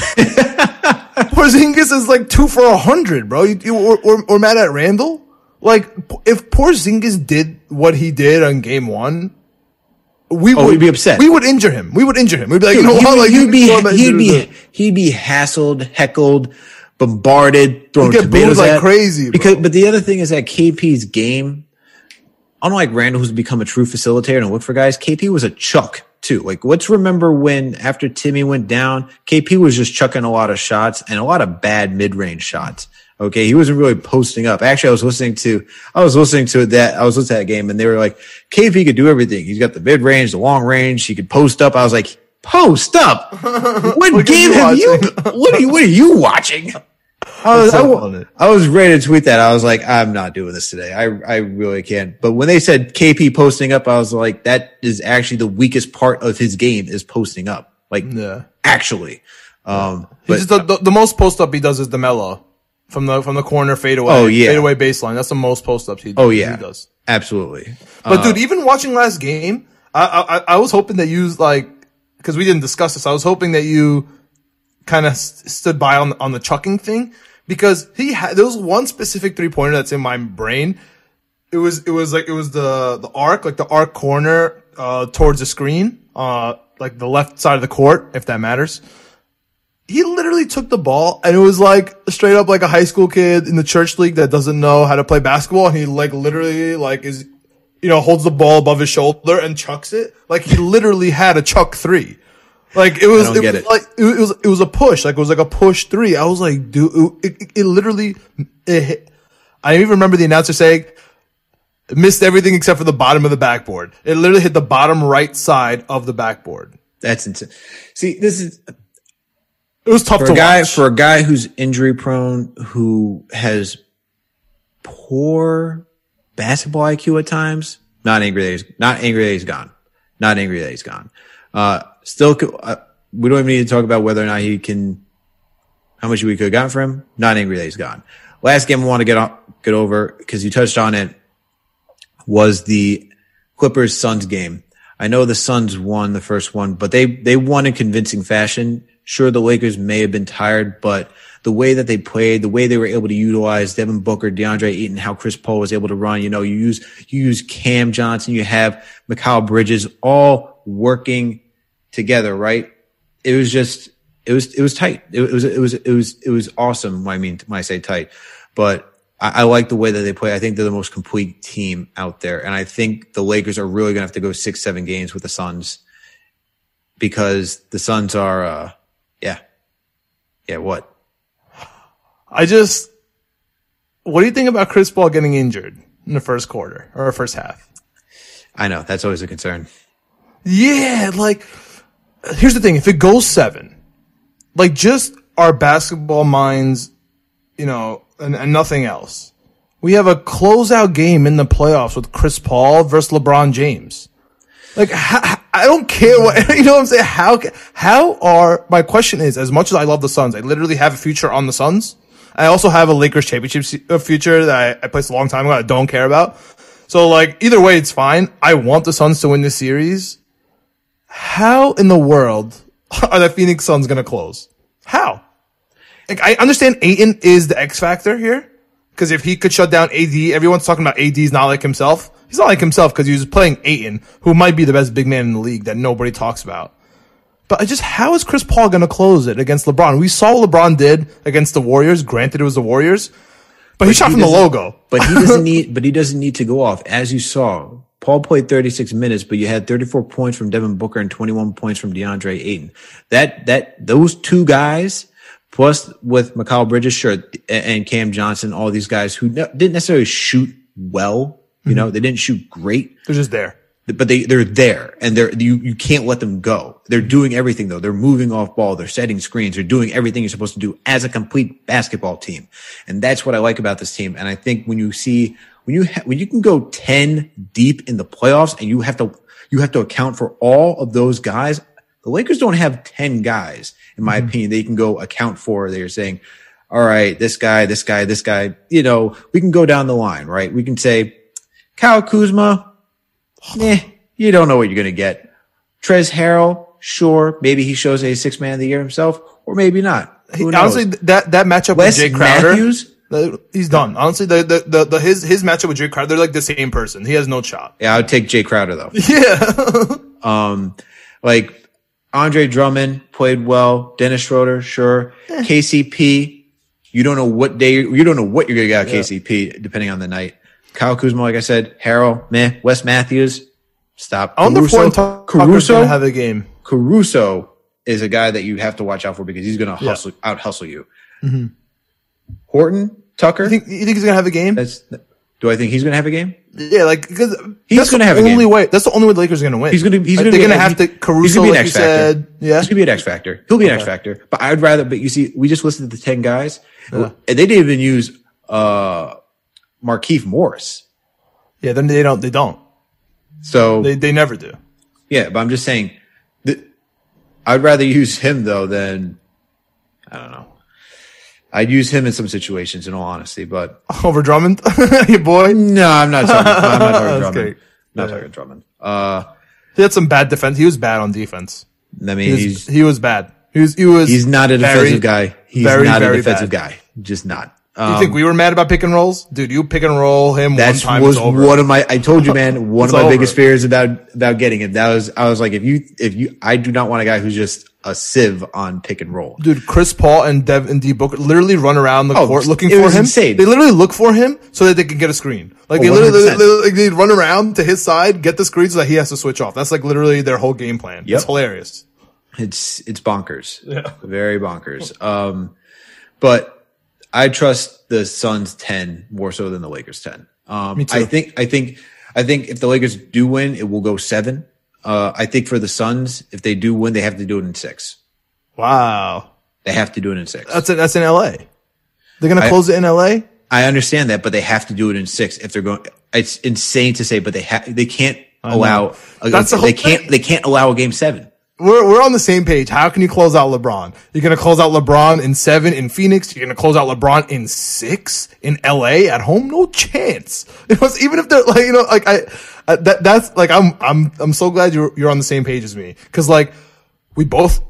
Porzingis is like two for a hundred, bro. You, you, or, or, or mad at Randle? Like, if Porzingis did what he did on game one, we oh, would we'd be upset. We would injure him. We would injure him. We'd be like, Dude, you know what? Like, he'd be, he'd be, he'd be hassled, heckled, bombarded, thrown tomatoes like at. crazy. Bro. Because, but the other thing is that KP's game, unlike Randle, who's become a true facilitator and look for guys, KP was a chuck too. Like, let's remember when after Timmy went down, KP was just chucking a lot of shots and a lot of bad mid range shots. Okay. He wasn't really posting up. Actually, I was listening to, I was listening to that. I was listening to that game and they were like, KP could do everything. He's got the mid range, the long range. He could post up. I was like, post up. [laughs] What game have you, [laughs] what are you, what are you watching? I was, so I. I was ready to tweet that. I was like, I'm not doing this today. I, I really can't. But when they said KP posting up, I was like, that is actually the weakest part of his game is posting up. Like, Yeah. actually. Um, but the, the, the most post up he does is Demelo from the from the corner fadeaway. Oh, yeah. fadeaway baseline. That's the most post ups he. Does. Oh, yeah. he does. absolutely. But dude, even watching last game, I I, I was hoping that you like because we didn't discuss this. I was hoping that you kind of st- stood by on on the chucking thing because he had there was one specific three pointer that's in my brain. It was it was like it was the the arc like the arc corner uh towards the screen uh like the left side of the court if that matters. He literally took the ball and it was like straight up like a high school kid in the church league that doesn't know how to play basketball and he like literally like is you know holds the ball above his shoulder and chucks it like he literally had a chuck three. Like it was, it was it. like it was, it was a push. Like it was like a push three. I was like, dude, it, it, it literally, it hit. I even remember the announcer saying, missed everything except for the bottom of the backboard. It literally hit the bottom right side of the backboard. that's insane. See, this is It was tough for to a guy, watch. for a guy who's injury prone, who has poor basketball IQ at times. Not angry that he's not angry that he's gone. Not angry that he's gone. Uh, still, uh, we don't even need to talk about whether or not he can, how much we could have gotten for him. Not angry that he's gone. Last game I want to get on, get over because you touched on it was the Clippers Suns game. I know the Suns won the first one, but they, they won in convincing fashion. Sure, the Lakers may have been tired, but the way that they played, the way they were able to utilize Devin Booker, DeAndre Ayton, how Chris Paul was able to run, you know, you use, you use Cam Johnson, you have Mikal Bridges all working together, right? It was just, it was, it was tight. It, was, it was, it was, it was awesome. I mean, when I say tight, but I, I like the way that they play. I think they're the most complete team out there. And I think the Lakers are really going to have to go six, seven games with the Suns because the Suns are, uh, yeah. Yeah. What? I just, what do you think about Chris Paul getting injured in the first quarter or first half? I know that's always a concern. Yeah, like here's the thing: if it goes seven, like just our basketball minds, you know, and, and nothing else. We have a closeout game in the playoffs with Chris Paul versus LeBron James. Like how, I don't care what [laughs] you know. what I'm saying how how are my question is as much as I love the Suns, I literally have a future on the Suns. I also have a Lakers championship future that I, I placed a long time ago. I don't care about. So like either way, it's fine. I want the Suns to win this series. How in the world [laughs] are the Phoenix Suns going to close? How? Like I understand Ayton is the X factor here because if he could shut down AD, everyone's talking about AD's not like himself. He's not like himself because he was playing Ayton, who might be the best big man in the league that nobody talks about. But I just, how is Chris Paul going to close it against LeBron? We saw what LeBron did against the Warriors. Granted, it was the Warriors, but, he shot he from the logo. [laughs] But he doesn't [laughs] need, but he doesn't need to go off. As you saw, Paul played 36 minutes, but you had 34 points from Devin Booker and 21 points from DeAndre Ayton. That, that, those two guys, plus with Mikal Bridges, sure, and Cam Johnson, all these guys who ne- didn't necessarily shoot well, you mm-hmm. know, they didn't shoot great, They're just there. But they they're there and they're you you can't let them go. They're doing everything though. They're moving off ball. They're setting screens. They're doing everything you're supposed to do as a complete basketball team. And that's what I like about this team. And I think when you see when you ha- when you can go ten deep in the playoffs and you have to you have to account for all of those guys. The Lakers don't have ten guys, in my mm-hmm. opinion. They can go account for. They're saying, all right, this guy, this guy, this guy. You know, we can go down the line, right? We can say. Kyle Kuzma, [sighs] eh, you don't know what you're going to get. Trez Harrell, sure, maybe he shows a six man of the year himself, or maybe not. Who knows? Honestly, that that matchup Wes with Jay Crowder, Matthews, he's done. Honestly, the, the the the his his matchup with Jay Crowder, they're like the same person. He has no shot. yeah, I would take Jay Crowder though. [laughs] Yeah, Um, like Andre Drummond played well. Dennis Schroeder, sure. KCP, you don't know what day, you don't know what you're going to get out of KCP depending on the night. Kyle Kuzma, like I said, Harrell, meh. Wes Matthews, stop. On if Horton Caruso, Tucker's Caruso, gonna have a game. Caruso is a guy that you have to watch out for because he's going to hustle, out hustle you. Horton, Tucker, You think you think he's gonna have a game? that's, Do I think he's going to have a game? Yeah, like because He's gonna the have a only game. way. That's the only way the Lakers are going to win. He's going to. He's Like, going to. Going to have to He's Caruso, going to be an you X factor. said. Yeah, He's going to be an X factor. He'll be an X factor. But I'd rather. But you see, we just listed the ten guys, and they didn't even use uh Markieff Morris. yeah. Then they don't. They don't. So They they never do. yeah, but I'm just saying that I'd rather use him though than I don't know. I'd use him in some situations, in all honesty. But [laughs] Over Drummond, [laughs] your boy. no, I'm not talking. I'm not talking [laughs] Drummond. great. Not talking Drummond. Uh, He had some bad defense. He was bad on defense. I mean, He was, he's he was bad. He was. He was. he's not a very- defensive guy. He's very, not a defensive bad. guy. Just not. You Um, think we were mad about pick and rolls, dude? You pick and roll him That was one of my. I told you, man. One of my over. biggest fears about about getting it. That was. I was like, if you, if you, I do not want a guy who's just a sieve on pick and roll. Dude, Chris Paul and Dev and D Booker literally run around the Oh, court looking for him. insane. They literally look for him so that they can get a screen. Like Oh, they literally, 100%. they, they run around to his side, get the screen so that he has to switch off. That's like literally their whole game plan. Yep. It's hilarious. It's it's bonkers. Yeah. Very bonkers. Um, but I trust the Suns ten more so than the Lakers ten. Um, Me too. I think I think I think if the Lakers do win, it will go seven. Uh, I think for the Suns, if they do win, they have to do it in six. Wow. They have to do it in six. That's it. That's in LA. They're going to I- close it in LA. I understand that, but they have to do it in six if they're going. It's insane to say, but they have. They can't allow. A, That's the whole they can't. They can't allow a game seven. We're, we're on the same page. How can you close out LeBron? You're going to close out LeBron in seven in Phoenix. You're going to close out LeBron in six in LA at home. No chance. [laughs] You know, even if they're like, you know, like I, that, that's like, I'm, I'm, I'm so glad you're, you're on the same page as me. Cause like we both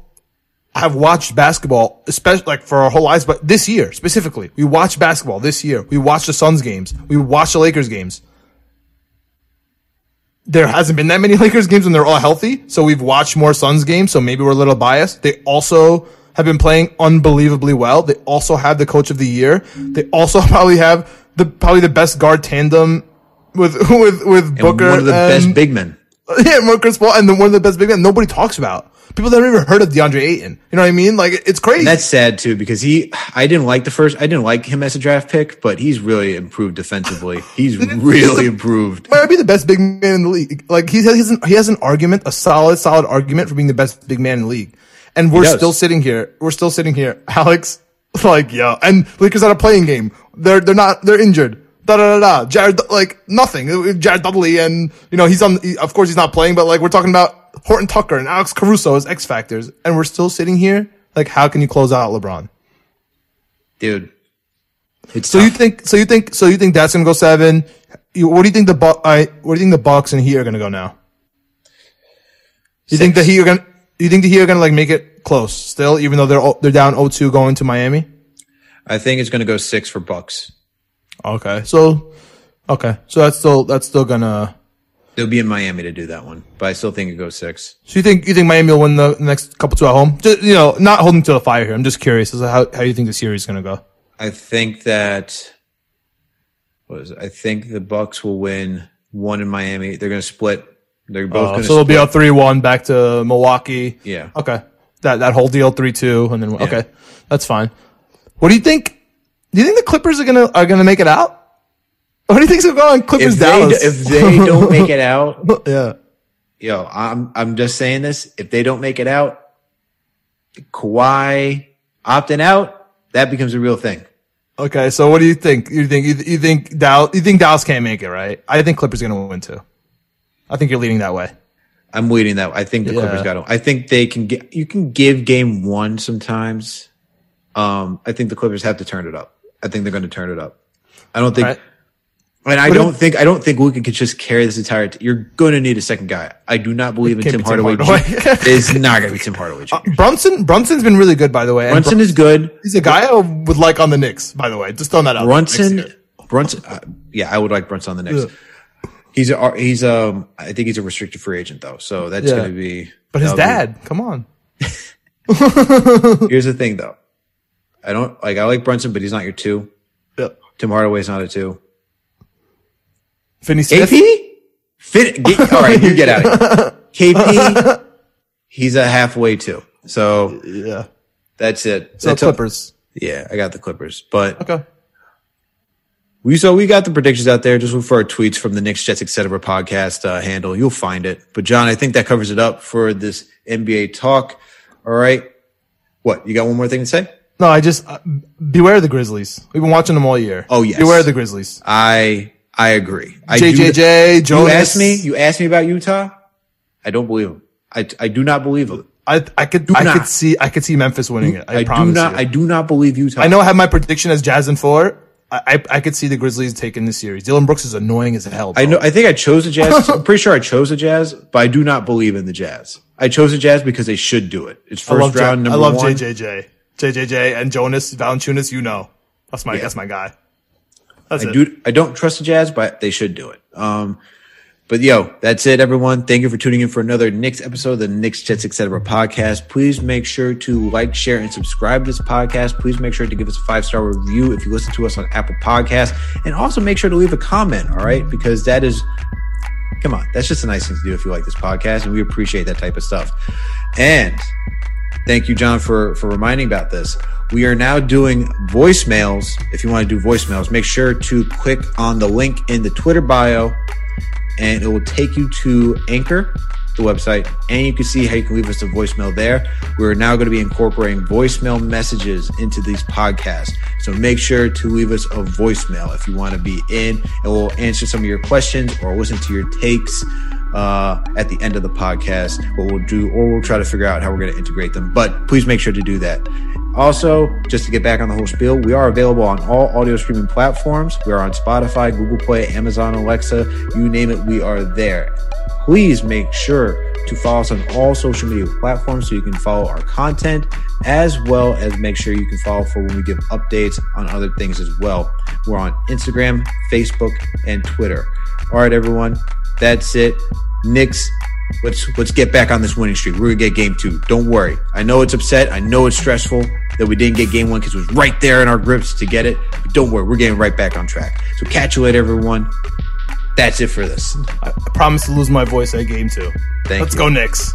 have watched basketball, especially like for our whole lives, but this year specifically, we watched basketball this year. We watched the Suns games. We watched the Lakers games there hasn't been that many [laughs] Lakers games when they're all healthy. So we've watched more Suns games. So maybe we're a little biased. They also have been playing unbelievably well. They also have the coach of the year. They also [laughs] probably have the, probably the best guard tandem with, [laughs] with, with And Booker. one of the and, best big men. yeah, Chris Paul and then one of the best big men nobody talks about. People that never heard of DeAndre Ayton. You know what I mean? Like it's crazy. That's sad too because he. I didn't like the first. I didn't like him as a draft pick, but he's really improved defensively. [laughs] He's really improved. might be the best big man in the league. Like he has, an, he has an argument, a solid, solid argument for being the best big man in the league. And we're still sitting here. We're still sitting here, [laughs] Alex. Like, yeah, and Lakers at a playing game. They're they're not. They're injured. Da da da da. Jared, like nothing. Jared Dudley, and you know he's on. he- Of course, he's not playing, but like we're talking about Horton Tucker and Alex Caruso as X factors, and we're still sitting here. Like, how can you close out LeBron? dude. It's So you think? So you think? So you think that's gonna go seven? You, what do you think the Bu- I, What do you think the Bucks and Heat are gonna go now? You think the Heat are gonna? You think the Heat are gonna like make it close still, even though they're they're down 0-2 going to Miami? I think it's going to go six for Bucks. Okay, so okay, so that's still that's still gonna. They'll be in Miami to do that one, but I still think it goes six. So you think you think Miami will win the next couple two at home? Just, you know, not holding to the fire here. I'm just curious as to how how you think the series is gonna go. I think that what is it? I think the Bucks will win one in Miami. They're going to split. They're both Uh, going to so it'll be a three one back to Milwaukee. yeah. Okay. That that whole deal three two and then okay. That's fine. What do you think? Do you think the Clippers are gonna are gonna make it out? What do you think's gonna go on Clippers If they, Dallas? if they don't make it out, [laughs] yeah. yo, I'm I'm just saying this. If they don't make it out, Kawhi opting out, that becomes a real thing. Okay. So what do you think? You think you, you think Dallas you think Dallas can't make it, right? I think Clippers gonna win too. I think you're leading that way. I'm waiting that. I think the Yeah. Clippers got to. I think they can get. You can give game one sometimes. Um, I think the Clippers have to turn it up. I think they're going to turn it up. I don't think. Right. And I But don't think I don't think Luka could just carry this entire. T- you're going to need a second guy. I do not believe in Tim be Tim Hardaway. Hardaway. Uh, it's not going to be Tim Hardaway. Jr. Brunson Brunson's been really good by the way. And Brunson is good. he's a guy I would like on the Knicks, by the way. Just throwing that out. Brunson. Brunson. Uh, yeah, I would like Brunson on the Knicks. He's a he's um I think he's a restricted free agent though, so that's Yeah. going to be. But his that'll be- dad, come on. [laughs] Here's the thing though, I don't like I like Brunson, but he's not your two. Yeah. Tim Hardaway's not a two. Finney Smith. KP? Fit, get, [laughs] all right, you get out of here. KP, he's a halfway two. So Yeah. that's it. So That's a- Clippers. yeah, I got the Clippers, but Okay. We so we got the predictions out there. Just look for our tweets from the Knicks Jets Etc. podcast uh, handle. You'll find it. But John, I think that covers it up for this NBA talk. All right. What you got? One more thing to say? No, I just uh, beware the Grizzlies. We've been watching them all year. Oh, yes. beware the Grizzlies. I I agree. I JJJ, Jonas. You asked me. You asked me about Utah. I don't believe him. I I do not believe him. I I could do I not. could see I could see Memphis winning it. I, I, promise do not. you. I do not believe Utah. I know I have my prediction as Jazz and four. I, I I could see the Grizzlies taking this series. Dillon Brooks is annoying as hell. bro. I know. I think I chose the Jazz. [laughs] I'm pretty sure I chose the Jazz, but I do not believe in the Jazz. I chose the Jazz because they should do it. It's I love first round J- number one. I love one. JJJ, JJJ, and Jonas Valanciunas. You know, that's my that's my guy. That's I it. do. I don't trust the Jazz, but they should do it. Um, but yo, that's it, everyone. Thank you for tuning in for another Knicks episode of the Knicks Jets Etc. podcast. Please make sure to like, share, and subscribe to this podcast. Please make sure to give us a five star review if you listen to us on Apple Podcasts, and also make sure to leave a comment. All right, because that is come on, that's just a nice thing to do if you like this podcast, and we appreciate that type of stuff. And thank you, John, for for reminding about this. We are now doing voicemails. If you want to do voicemails, make sure to click on the link in the Twitter bio, and it will take you to Anchor, the website, and you can see how you can leave us a voicemail there. We're now going to be incorporating voicemail messages into these podcasts. So make sure to leave us a voicemail if you want to be in, and we'll answer some of your questions or listen to your takes uh, at the end of the podcast. What we'll do, or we'll try to figure out how we're going to integrate them. But please make sure to do that. Also, just to get back on the whole spiel, we are available on all audio streaming platforms. We are on Spotify, Google Play, Amazon, Alexa, you name it, we are there. Please make sure to follow us on all social media platforms so you can follow our content as well as make sure you can follow for when we give updates on other things as well. We're on Instagram, Facebook, and Twitter. All right, everyone, that's it. Knicks let's let's get back on this winning streak. We're gonna get game two. Don't worry. I know it's upset. I know it's stressful that we didn't get game one because it was right there in our grips to get it. But don't worry, we're getting right back on track. So catch you later, everyone. That's it for this. I promise to lose my voice at game two. Thank Let's you. go Knicks.